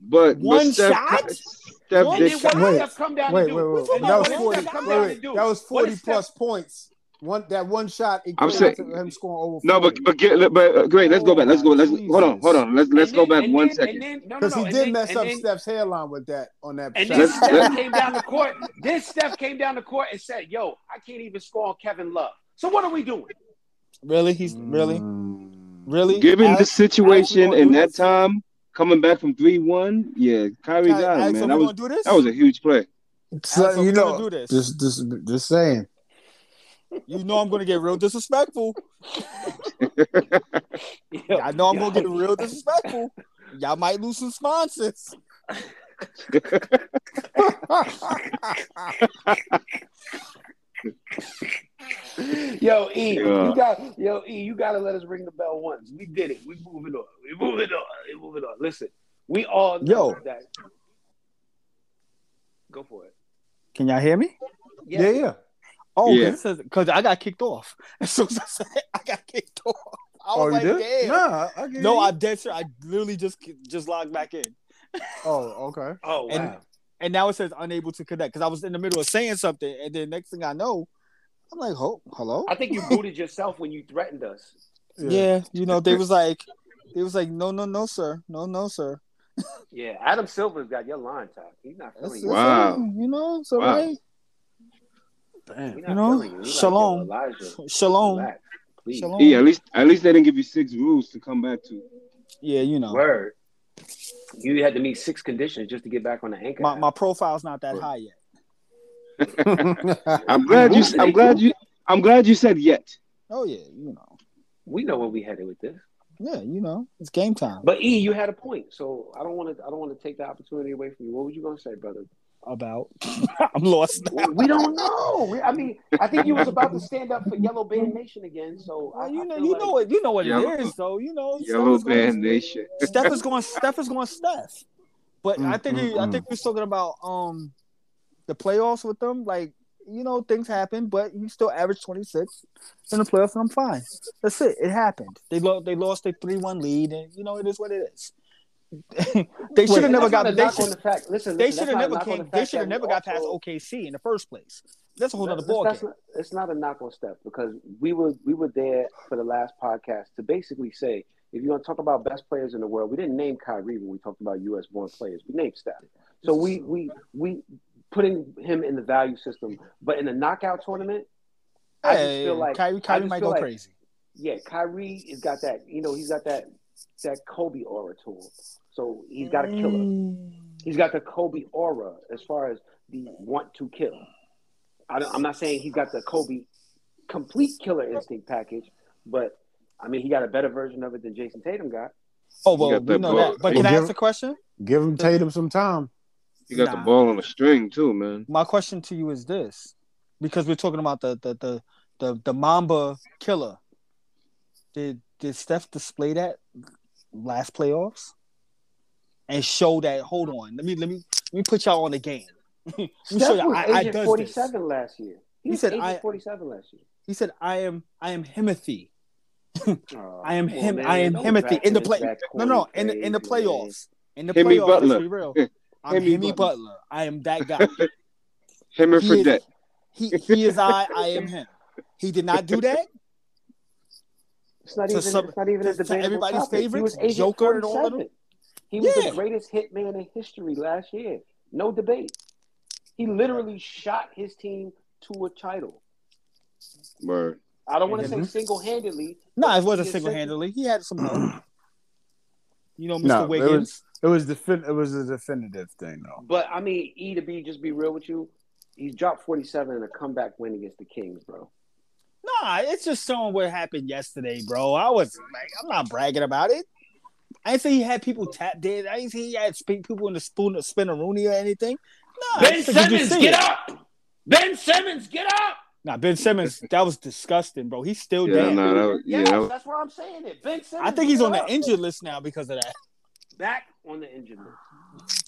But One but Steph, shot? Steph One did what shot. did Wait, Steph come down Wait, to wait, do? wait. That was forty. Wait, wait. do? That was forty did Steph- plus points. One that one shot. I'm equated saying- to him scoring over. No, but but get but uh, great. Let's go back. Let's go. Let's Oh, hold on. Hold on. Let's let's And go back and one then- second. and then- no, no, because no, he did then- mess and up then- Steph's hairline with that on that And shot. then Steph came down the court. Then Steph came down the court and said, "Yo, I can't even score on Kevin Love. So what are we doing?" Really? He's really, Mm. really. Given the situation Alex, in that time, coming back from three one, yeah, Kyrie Alex, got him, Alex, man. are That was gonna do this? that was a huge play. So, you know, do this? just just just saying. You know I'm gonna get real disrespectful. I know I'm gonna get real disrespectful. Y'all might lose some sponsors. Yo, E, Yeah. you got yo, E, you gotta let us ring the bell once. We did it. We moving on. We moving on. We moving on. Listen, we all know Yo. that. Go for it. Can y'all hear me? Yeah, yeah. Oh, Yeah. because I got kicked off. As soon as I said I got kicked off. I Oh, was you like, did? damn. Nah, I No, you. I'm dead sure. I literally just just logged back in, Oh, okay. Oh wow. And- and now it says unable to connect because I was in the middle of saying something, and then next thing I know, I'm like, "Oh, hello." I think you booted yourself when you threatened us. Yeah. you know, they was like, they was like, "No, no, no, sir, no, no, sir." Yeah, Adam Silver's got your line top. He's not feeling you. Wow. You know, it's all Wow. right. Damn. You know, feeling you. He's shalom. Like, Shalom. relax. Shalom. Yeah, at least at least they didn't give you six rules to come back to. Yeah, you know, Word. You had to meet six conditions just to get back on the anchor. my my profile's not that high yet. I'm glad you. I'm glad you. I'm glad you said yet. Oh yeah, you know, we know where we headed with this. yeah, you know, it's game time. But E, you had a point, so I don't want to. I don't want to take the opportunity away from you. What were you gonna say, brother? About, I'm lost now. We don't know. We, I mean, I think you was about to stand up for Yellow Band Nation again. So I, you know, feel you like- know what, you know what Yellow- it is, though. You know, Yellow is going- Band Nation. Steph is going. Steph is going. Steph. But I mm, think mm, he, I Mm-mm-mm. think we're talking about um the playoffs with them. Like you know, things happen, but he still averaged twenty six in the playoffs, and I'm fine. That's it. It happened. They lost. They lost a three one lead, and you know it is what it is. they should have never got. They should. the fact. Listen, They should have never not a knock on came. the They should have never got past OKC in the first place. That's a whole other ball game. not- It's not a knock on Steph because we were we were there for the last podcast to basically say if you want to talk about best players in the world, we didn't name Kyrie when we talked about U.S. born players. We named Steph. So we we we putting him in the value system. But in the knockout tournament, I just feel like Kyrie, Kyrie might go like- crazy. yeah, Kyrie has got that. You know, he's got that that Kobe aura to him. So he's got a killer. Mm. He's got the Kobe aura as far as the want to kill. I don't, I'm not saying he's got the Kobe complete killer instinct package, but I mean he got a better version of it than Jayson Tatum got. Oh You well, got we know ball. that. But Well, can I give- ask a question? Give him Tatum some time. You got the ball on a string too, man. My question to you is this, because we're talking about the the the the, the Mamba killer. Did did Steph display that last playoffs and show that? Hold on, let me let me let me put y'all on the game. Let me show y'all was I, I agent does 47 this. last year. He, He said, agent I- 47 last year. He said, "I am I am Himothy. Oh, I am him. on, I am Don't Himothy in the play. No, no, in the in the playoffs. In the Hemi playoffs, Butler. let's be real. I'm Hemi Hemi Butler. Butler. I am that guy. Him and He is- He he is I. I am him. He did not do that. It's not even. some- it's not even a to debatable everybody's topic. He was agent Joker and all of them? 47. He was Yeah. the greatest hitman in history last year. No debate. He literally shot his team to a title. Word. I don't want to say single handedly. No, it wasn't single handedly. He had some help. You know, Mr. No, it Wiggins. was it was defin- it was a definitive thing though. But I mean, E to B, just be real with you. He's dropped 47 in a comeback win against the Kings, bro. Nah, it's just showing what happened yesterday, bro. I was like, I'm not bragging about it. I didn't say he had people tap dead. I didn't say he had people in the spoon of spinneroonie or anything. Nah, I Ben just think you Simmons, get it. up! Ben Simmons, get up! Nah, Ben Simmons, that was disgusting, bro. He's still Yeah, down. no, that was, yeah, Yes, that was, that's why I'm saying it. Ben Simmons. I think he's get on the injured list now because of that. Back on the injured list.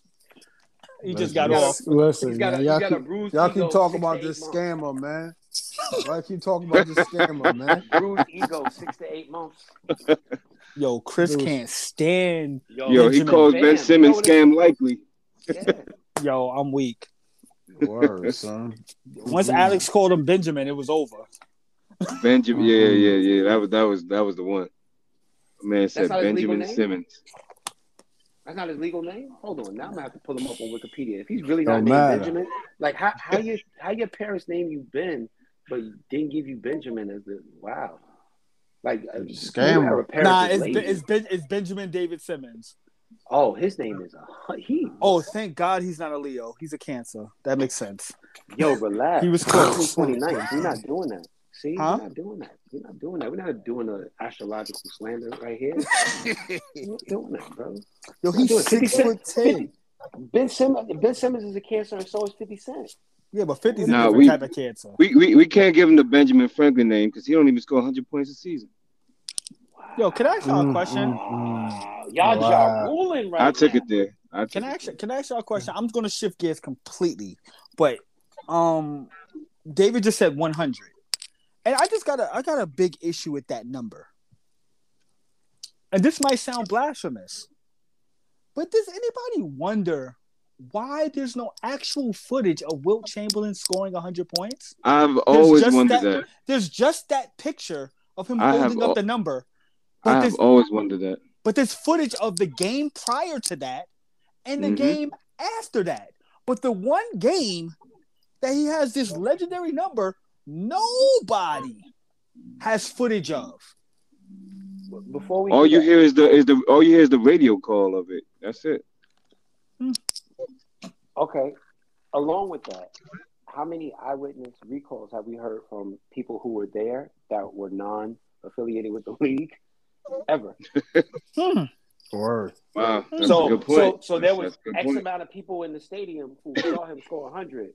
He just Listen, got gotta- off. Listen, got man, he's y'all keep, bruised y'all keep talking about this months. scammer, man. Y'all keep talking about this scammer, man. Bruised ego, six to eight months. Yo, Chris Dude. can't stand. Yo, yo, he Benjamin calls Ben Simmons You scam likely. Yeah. Yo, I'm weak. Word, son. Once. Alex called him Benjamin, it was over. Benjamin, yeah, yeah, yeah. That was that was that was the one. Man said not his legal Benjamin? Simmons. That's not his legal name. Hold on, now I'm gonna have to pull him up on Wikipedia. If he's really Don't not named matter. Benjamin, like how how your how your parents name you Ben, but didn't give you Benjamin as the wow, like uh, Scammer. whoever parents Nah, is it's, lazy. ben, it's, ben, it's Benjamin David Simmons. oh, his name is a he. Oh, thank God he's not a Leo. He's a Cancer. That makes sense. yo, relax. He was close. 29. We're not doing that. See, Huh? we're not doing that. We're not doing that. We're not doing an astrological slander right here. we're not doing that, bro. Yo, he's doing it. 50 six foot ten. Ben Simmons, Ben Simmons is a cancer, and so is 50 Cent. Yeah, but 50's Nah, a different we- type of cancer. We, we we can't give him the Benjamin Franklin name because he don't even score 100 points a season. Yo, can I ask y'all a Mm, question? mm, mm. Wow, y'all Wow. y'all ruling right I took now. it there. I took Can I it ask? Can I ask y'all a question? I'm going to shift gears completely, but um, David just said 100, and I just got a I got a big issue with that number. And this might sound blasphemous, but does anybody wonder why there's no actual footage of Wilt Chamberlain scoring 100 points? I've always wondered that- that. There's just that picture of him I holding up al- the number, I but have there's always wondered that. but there's footage of the game prior to that and the Mhm. game after that. But the one game that he has this legendary number, nobody has footage of. Before we All you that, hear is the is the all you hear is the radio call of it. That's it. Okay. Along with that, how many eyewitness recalls have we heard from people who were there that were non-affiliated with the league ever? Hmm. Word. Wow, that's so, a good so, point. so there was that's a good X point. amount of people in the stadium who saw him score 100,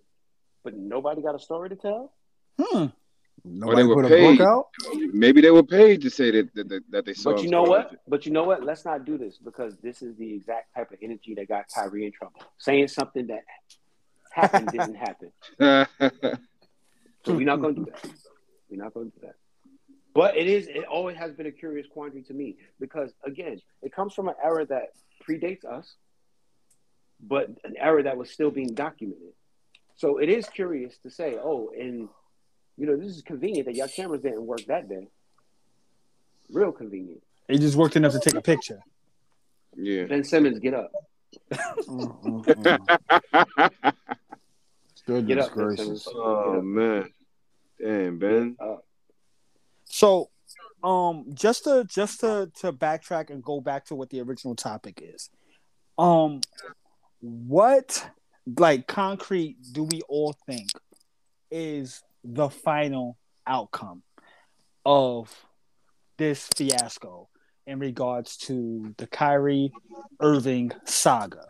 but nobody got a story to tell. Hmm. Nobody were put a paid. book out. Maybe they were paid to say that that, that, that they saw. But you know score what? But you know what? Let's not do this because this is the exact type of energy that got Kyrie in trouble. Saying something that happened didn't happen. So we're not going to do that. We're not going to do that. But it is. It always has been a curious quandary to me because again, it comes from an era that predates us, but an era that was still being documented. So it is curious to say, oh, and you know, this is convenient that your cameras didn't work that day. Real convenient. He just worked enough to take a picture. yeah. Ben Simmons, get up. Mm, mm, mm. Goodness Get up, Ben gracious. Simmons. Oh man, damn Ben. So, um, just to just to to backtrack and go back to what the original topic is, um, what like concrete do we all think is the final outcome of this fiasco in regards to the Kyrie Irving saga?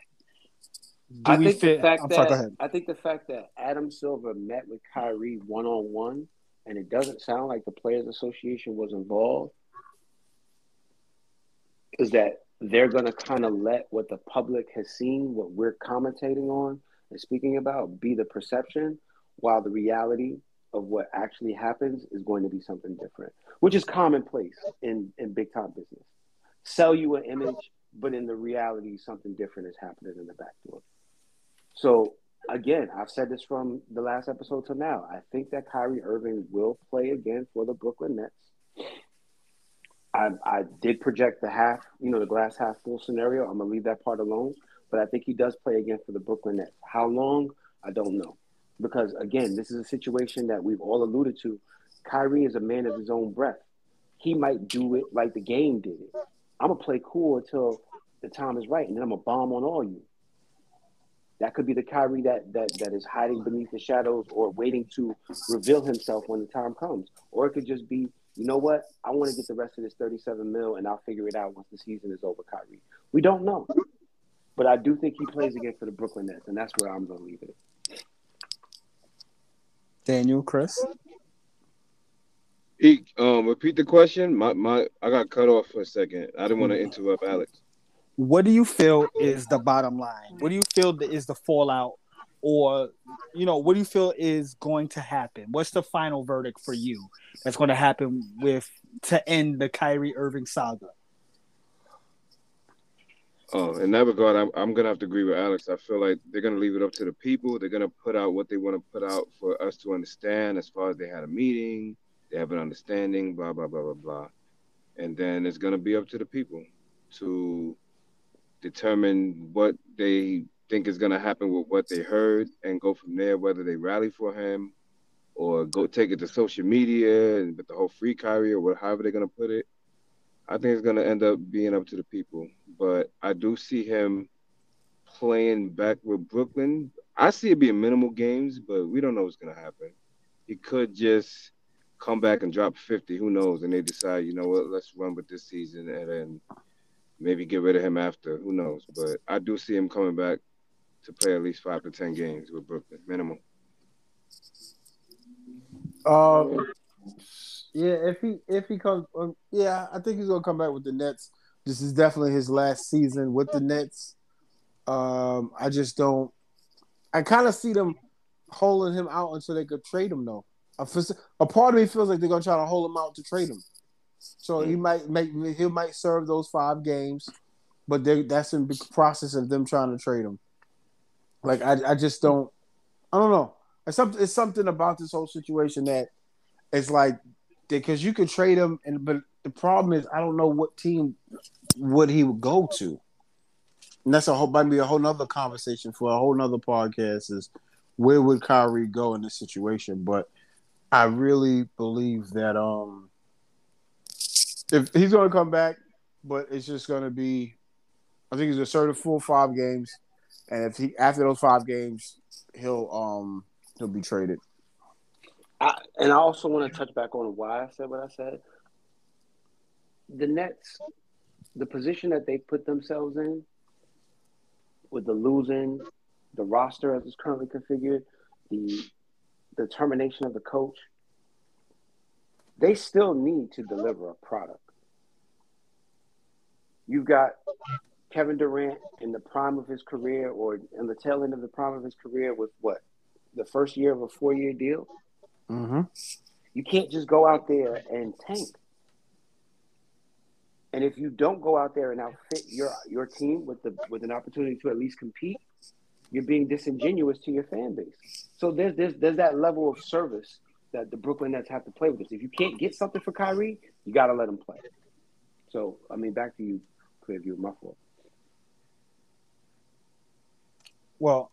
Do I think the fact I'm that sorry. I think the fact that Adam Silver met with Kyrie one on one, and it doesn't sound like the Players Association was involved, is that they're going to kind of let what the public has seen, what we're commentating on and speaking about, be the perception, while the reality of what actually happens is going to be something different, which is commonplace in in big time business. Sell you an image, but in the reality, something different is happening in the back door. So again, I've said this from the last episode to now. I think that Kyrie Irving will play again for the Brooklyn Nets. I, I did project the half, you know, the glass half full scenario. I'm gonna leave that part alone, but I think he does play again for the Brooklyn Nets. How long? I don't know, because again, this is a situation that we've all alluded to. Kyrie is a man of his own breath. He might do it like the game did it. I'm gonna play cool until the time is right, and then I'm gonna bomb on all you. That could be the Kyrie that that that is hiding beneath the shadows or waiting to reveal himself when the time comes. Or it could just be, you know what? I want to get the rest of this 37 mil and I'll figure it out once the season is over, Kyrie. We don't know. But I do think he plays again for the Brooklyn Nets, and that's where I'm gonna leave it. Daniel, Chris. Eek, um, repeat the question. My my, I got cut off for a second. I didn't want to interrupt Alex. what do you feel is the bottom line? What do you feel is the fallout, or you know, what do you feel is going to happen? What's the final verdict for you that's going to happen with to end the Kyrie Irving saga? Oh, in that regard, I'm, I'm gonna have to agree with Alex. I feel like they're gonna leave it up to the people. They're gonna put out what they want to put out for us to understand. As far as they had a meeting, they have an understanding, blah blah blah blah blah, and then it's gonna be up to the people to determine what they think is gonna happen with what they heard, and go from there. Whether they rally for him, or go take it to social media and with the whole free Kyrie or whatever they're gonna put it. I think it's going to end up being up to the people, but I do see him playing back with Brooklyn. I see it being minimal games, but we don't know what's going to happen. He could just come back and drop 50. Who knows? And they decide, you know what, let's run with this season and then maybe get rid of him after. Who knows? But I do see him coming back to play at least five to 10 games with Brooklyn, minimal. Um, yeah, if he if he comes, um, yeah, I think he's gonna come back with the Nets. This is definitely his last season with the Nets. Um, I just don't. I kind of see them holding him out until they could trade him, though. A, a part of me feels like they're gonna try to hold him out to trade him. So he might make he might serve those five games, but they, that's in the process of them trying to trade him. Like I, I just don't. I don't know. It's something. It's something about this whole situation that it's like because you could trade him, and but the problem is I don't know what team would he would go to. And that's a whole might be a whole nother conversation for a whole nother podcast. Is where would Kyrie go in this situation? But I really believe that um if he's going to come back, but it's just going to be, I think he's a certain full five games, and if he after those five games, he'll um he'll be traded. And I also want to touch back on why I said what I said. The Nets, the position that they put themselves in, with the losing, the roster as it's currently configured, the determination of the coach, they still need to deliver a product. You've got Kevin Durant in the prime of his career, or in the tail end of the prime of his career, with what the first year of a four-year deal. Mm-hmm. You can't just go out there and tank. And if you don't go out there and outfit your your team with the with an opportunity to at least compete, you're being disingenuous to your fan base. So there's there's there's that level of service that the Brooklyn Nets have to play with this. If you can't get something for Kyrie, you got to let him play. So I mean, back to you, ClearView. My fault. Well,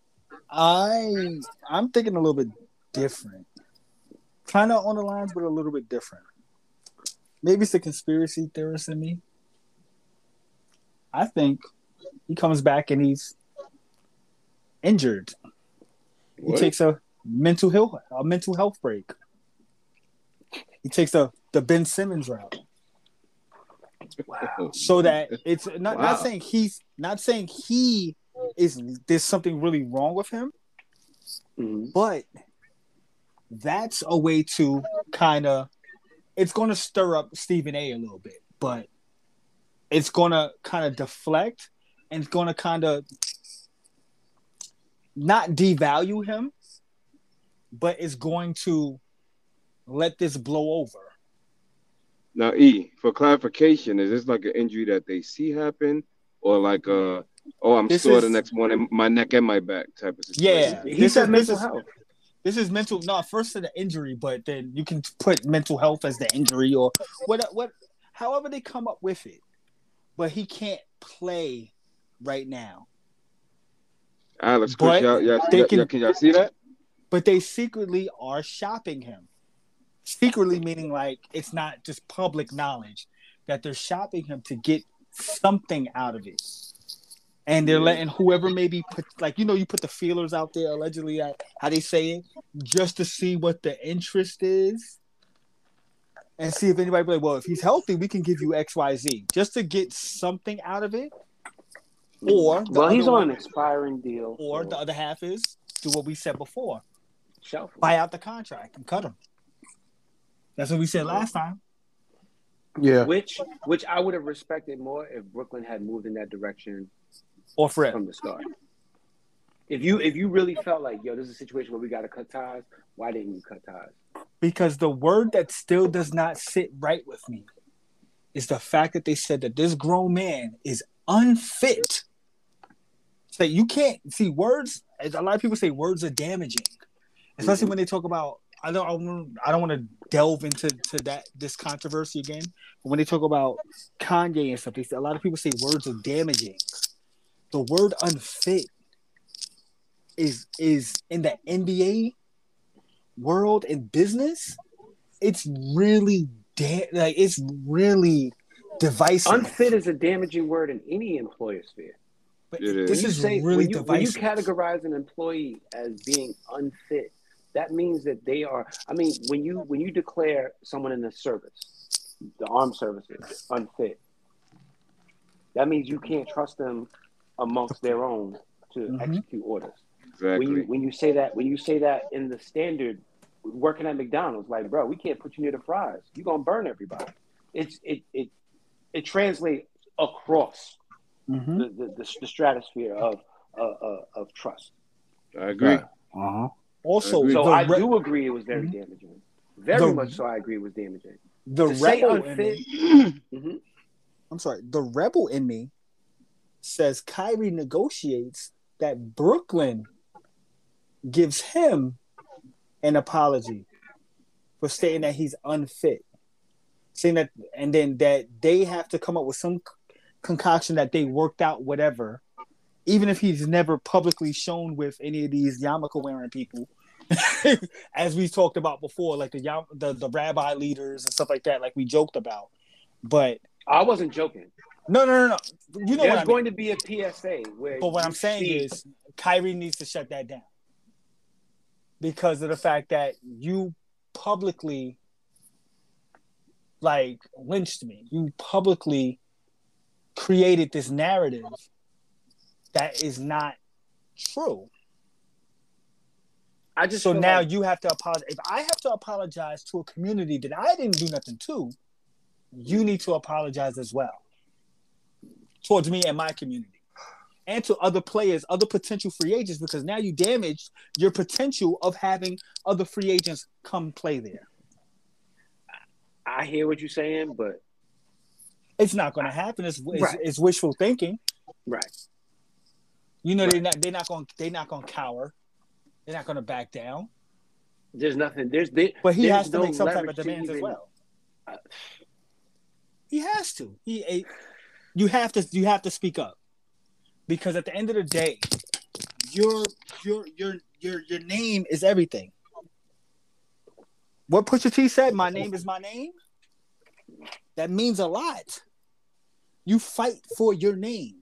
I I'm thinking a little bit different. Kind of on the lines, but a little bit different. Maybe it's the conspiracy theorist in me. I think he comes back and he's injured. He takes a mental health a mental health break. He takes the the Ben Simmons route. Wow. so that it's not Wow. not saying he's not saying he is there's something really wrong with him, Mhm. but that's a way to kind of it's going to stir up Stephen A a little bit, but it's going to kind of deflect and it's going to kind of not devalue him, but it's going to let this blow over. Now, E, for clarification, is this like an injury that they see happen, or like uh, oh, I'm This sore the next morning, my neck and my back type of Yeah, situation? He This said is- mental health. This is mental, not first to the injury, but then you can put mental health as the injury or what, what, however they come up with it. But he can't play right now. Alex, But y'all, y'all, y'all- can- can y'all see that? But they secretly are shopping him. Secretly meaning like it's not just public knowledge that they're shopping him to get something out of it. And they're letting whoever maybe put like you know you put the feelers out there allegedly how they say it just to see what the interest is and see if anybody be like well if he's healthy we can give you XYZ just to get something out of it or well, he's other on an expiring deal. or so the other half is do what we said before shelf. buy out the contract and cut him. That's what we said last time. Yeah. Which, which I would have respected more if Brooklyn had moved in that direction Or Fred. from the start. If you if you really felt like yo, this is a situation where we got to cut ties, why didn't you cut ties? Because the word that still does not sit right with me is the fact that they said that this grown man is unfit. Say you can't see words. A lot of people say words are damaging, especially mm-hmm. when they talk about. I don't. I don't, I don't want to delve into to that this controversy again. But when they talk about Kanye and stuff, they say, a lot of people say words are damaging. The word unfit is is in the NBA world and business. It's really da- like it's really divisive. Unfit is a damaging word in any employer sphere. But It is. this When you is say really when you, when you categorize an employee as being unfit, that means that they are. I mean, when you when you declare someone in the service, the armed services, unfit, that means you can't trust them amongst their own to Mhm. execute orders. Exactly. When you when you say that when you say that in the standard, working at McDonald's, like bro, we can't put you near the fries. You're gonna burn everybody. It's it it it translates across Mhm. the, the, the, the stratosphere of uh, uh, of trust. I agree. Uh-huh. Also, agree. So the, I re- do agree it was very Mhm. damaging. Very The- much so. I agree it was damaging. the to say rebel in unfit. me, hmm I'm sorry, the rebel in me says Kyrie negotiates that Brooklyn gives him an apology for stating that he's unfit. Saying that, and then that they have to come up with some concoction that they worked out, whatever, even if he's never publicly shown with any of these yarmulke wearing people, as we talked about before, like the, the the rabbi leaders and stuff like that, like we joked about. But I wasn't joking. No, no, no, no. You know There's what I mean. going to be a PSA where. But what I'm saying see- is, Kyrie needs to shut that down because of the fact that you publicly, like, lynched me. You publicly created this narrative that is not true. I just So now like- you have to apologize. If I have to apologize to a community that I didn't do nothing to, you need to apologize as well towards me and my community and to other players, other potential free agents, because now you damaged your potential of having other free agents come play there. I hear what you're saying, but It's not going to happen. It's, it's, Right. it's wishful thinking. right. You know, they're not they're not going they're not going to cower. They're not going to back down. There's nothing. There's there, But he there's has to no make some type of demands as even- well. He has to. He eh, you have to you have to speak up. Because at the end of the day, your your your your your name is everything. What Pusha T said, "My name is my name." That means a lot. You fight for your name,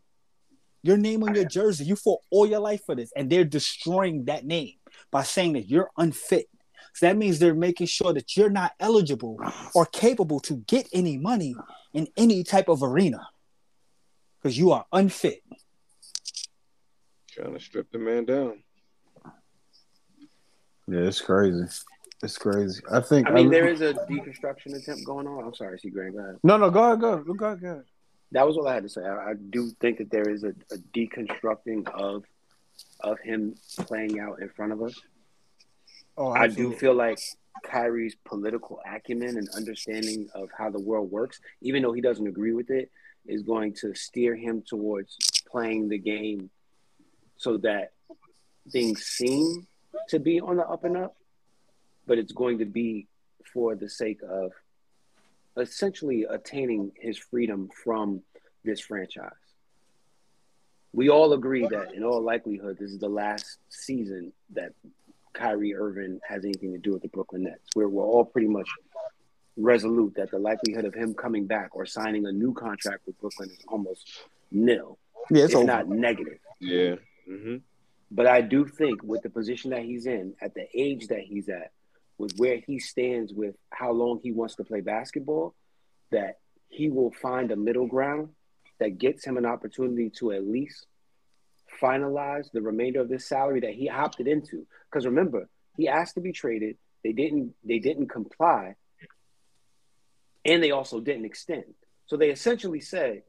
your name on your jersey. You fought all your life for this, and they're destroying that name by saying that you're unfit. So that means they're making sure that you're not eligible or capable to get any money in any type of arena because you are unfit. Trying to strip the man down. Yeah, it's crazy. It's crazy. I think. I mean, there is a deconstruction attempt going on. I'm sorry, C. Grant. Go ahead. No, no, go ahead, go ahead, go ahead, go ahead. That was all I had to say. I, I do think that there is a, a deconstructing of of him playing out in front of us. Oh, I do absolutely. feel like Kyrie's political acumen and understanding of how the world works, even though he doesn't agree with it, is going to steer him towards playing the game so that things seem to be on the up and up, but it's going to be for the sake of essentially attaining his freedom from this franchise. We all agree that, in all likelihood, this is the last season that Kyrie Irving has anything to do with the Brooklyn Nets. Where we're all pretty much resolute that the likelihood of him coming back or signing a new contract with Brooklyn is almost nil, Yeah, it's if not negative. Yeah. hmm But I do think with the position that he's in, at the age that he's at, with where he stands with how long he wants to play basketball, that he will find a middle ground that gets him an opportunity to at least finalize the remainder of this salary that he opted into. Because remember, he asked to be traded. They didn't they didn't comply. And they also didn't extend. So they essentially said,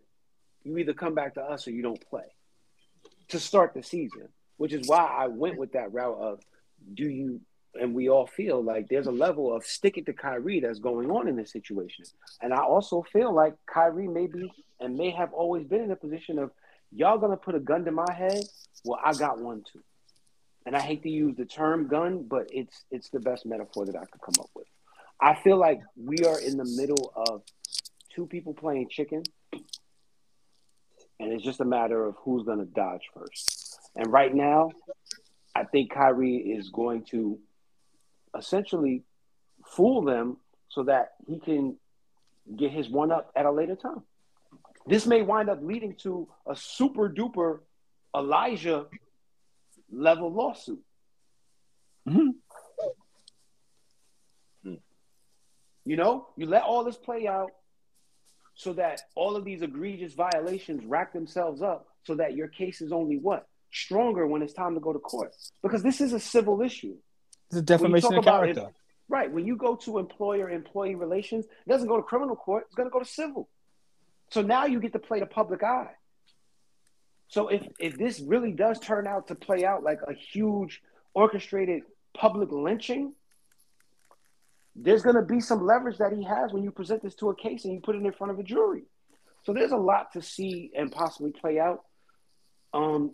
you either come back to us or you don't play to start the season, which is why I went with that route of do you and we all feel like there's a level of stick it to Kyrie that's going on in this situation. And I also feel like Kyrie may be and may have always been in a position of y'all gonna put a gun to my head. Well, I got one too. And I hate to use the term gun, but it's it's the best metaphor that I could come up with. I feel like we are in the middle of two people playing chicken, and it's just a matter of who's going to dodge first. And right now, I think Kyrie is going to essentially fool them so that he can get his one up at a later time. This may wind up leading to a super duper Elijah level lawsuit. Mhm. You know, you let all this play out so that all of these egregious violations rack themselves up so that your case is only what? Stronger when it's time to go to court. Because this is a civil issue. It's a defamation of character. it- Right. When you go to employer employee relations, it doesn't go to criminal court, it's going to go to civil. So now you get to play the public eye. So if if this really does turn out to play out like a huge orchestrated public lynching, there's going to be some leverage that he has when you present this to a case and you put it in front of a jury. So there's a lot to see and possibly play out. Um,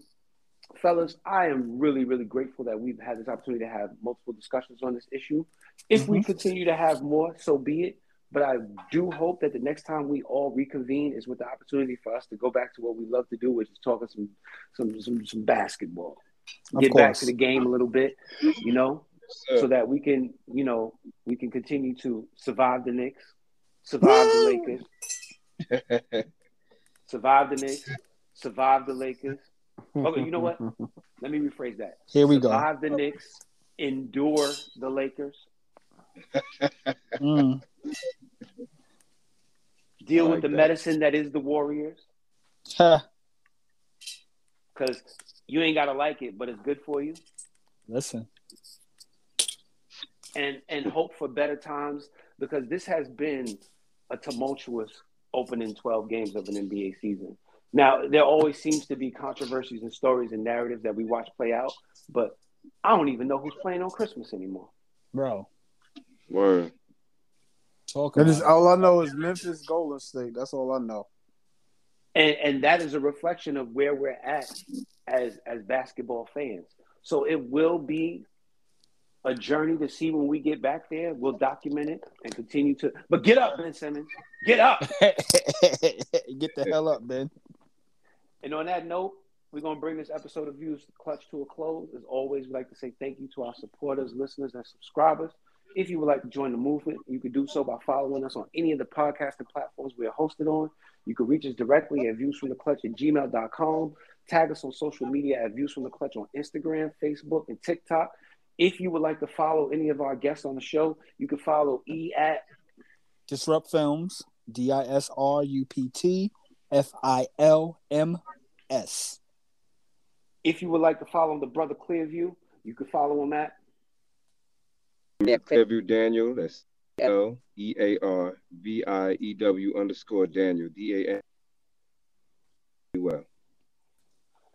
fellas, I am really, really grateful that we've had this opportunity to have multiple discussions on this issue. If we continue to have more, so be it. But I do hope that the next time we all reconvene is with the opportunity for us to go back to what we love to do, which is talking some some some, some basketball. Of Get back to the game a little bit, you know, So that we can, you know, we can continue to survive the Knicks, survive the Lakers, survive the Knicks, survive the Lakers. Okay, you know what? Let me rephrase that. Here we go. Survive the Knicks, endure the Lakers, Mm. deal I with the that. medicine that is the Warriors, because you ain't gotta like it, but it's good for you. Listen. And and hope for better times because this has been a tumultuous opening 12 games of an NBA season. Now, there always seems to be controversies and stories and narratives that we watch play out, but I don't even know who's playing on Christmas anymore. Bro. Word. Talk That about is all I know is Memphis, Golden State. That's all I know. And and that is a reflection of where we're at as as basketball fans. So it will be a journey to see when we get back there. We'll document it and continue to but get up, Ben Simmons. Get up. Get the hell up, Ben. And on that note, we're gonna bring this episode of Views the Clutch to a close. As always, we'd like to say thank you to our supporters, listeners, and subscribers. If you would like to join the movement, you can do so by following us on any of the podcasting platforms we are hosted on. You can reach us directly at viewsfromtheclutch at gmail.com. Tag us on social media at Views from the Clutch on Instagram, Facebook, and TikTok. If you would like to follow any of our guests on the show, you can follow E at Disrupt Films, D I S R U P T F I L M S. If you would like to follow the brother ClearView, you can follow him at Yeah. Clearview Daniel. That's L E A R V I E W underscore Daniel. D A N. Well,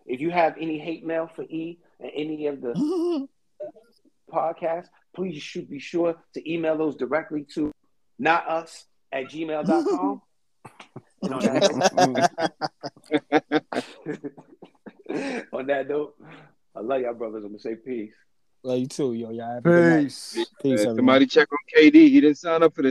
If you have any hate mail for E and any of the podcasts, please should be sure to email those directly to not us at gmail.com. and on that, on that note, I love y'all brothers. I'm gonna say peace. Love you too, yo. Y'all have a good night. Peace. Peace, uh, somebody check on KD. He didn't sign up for this.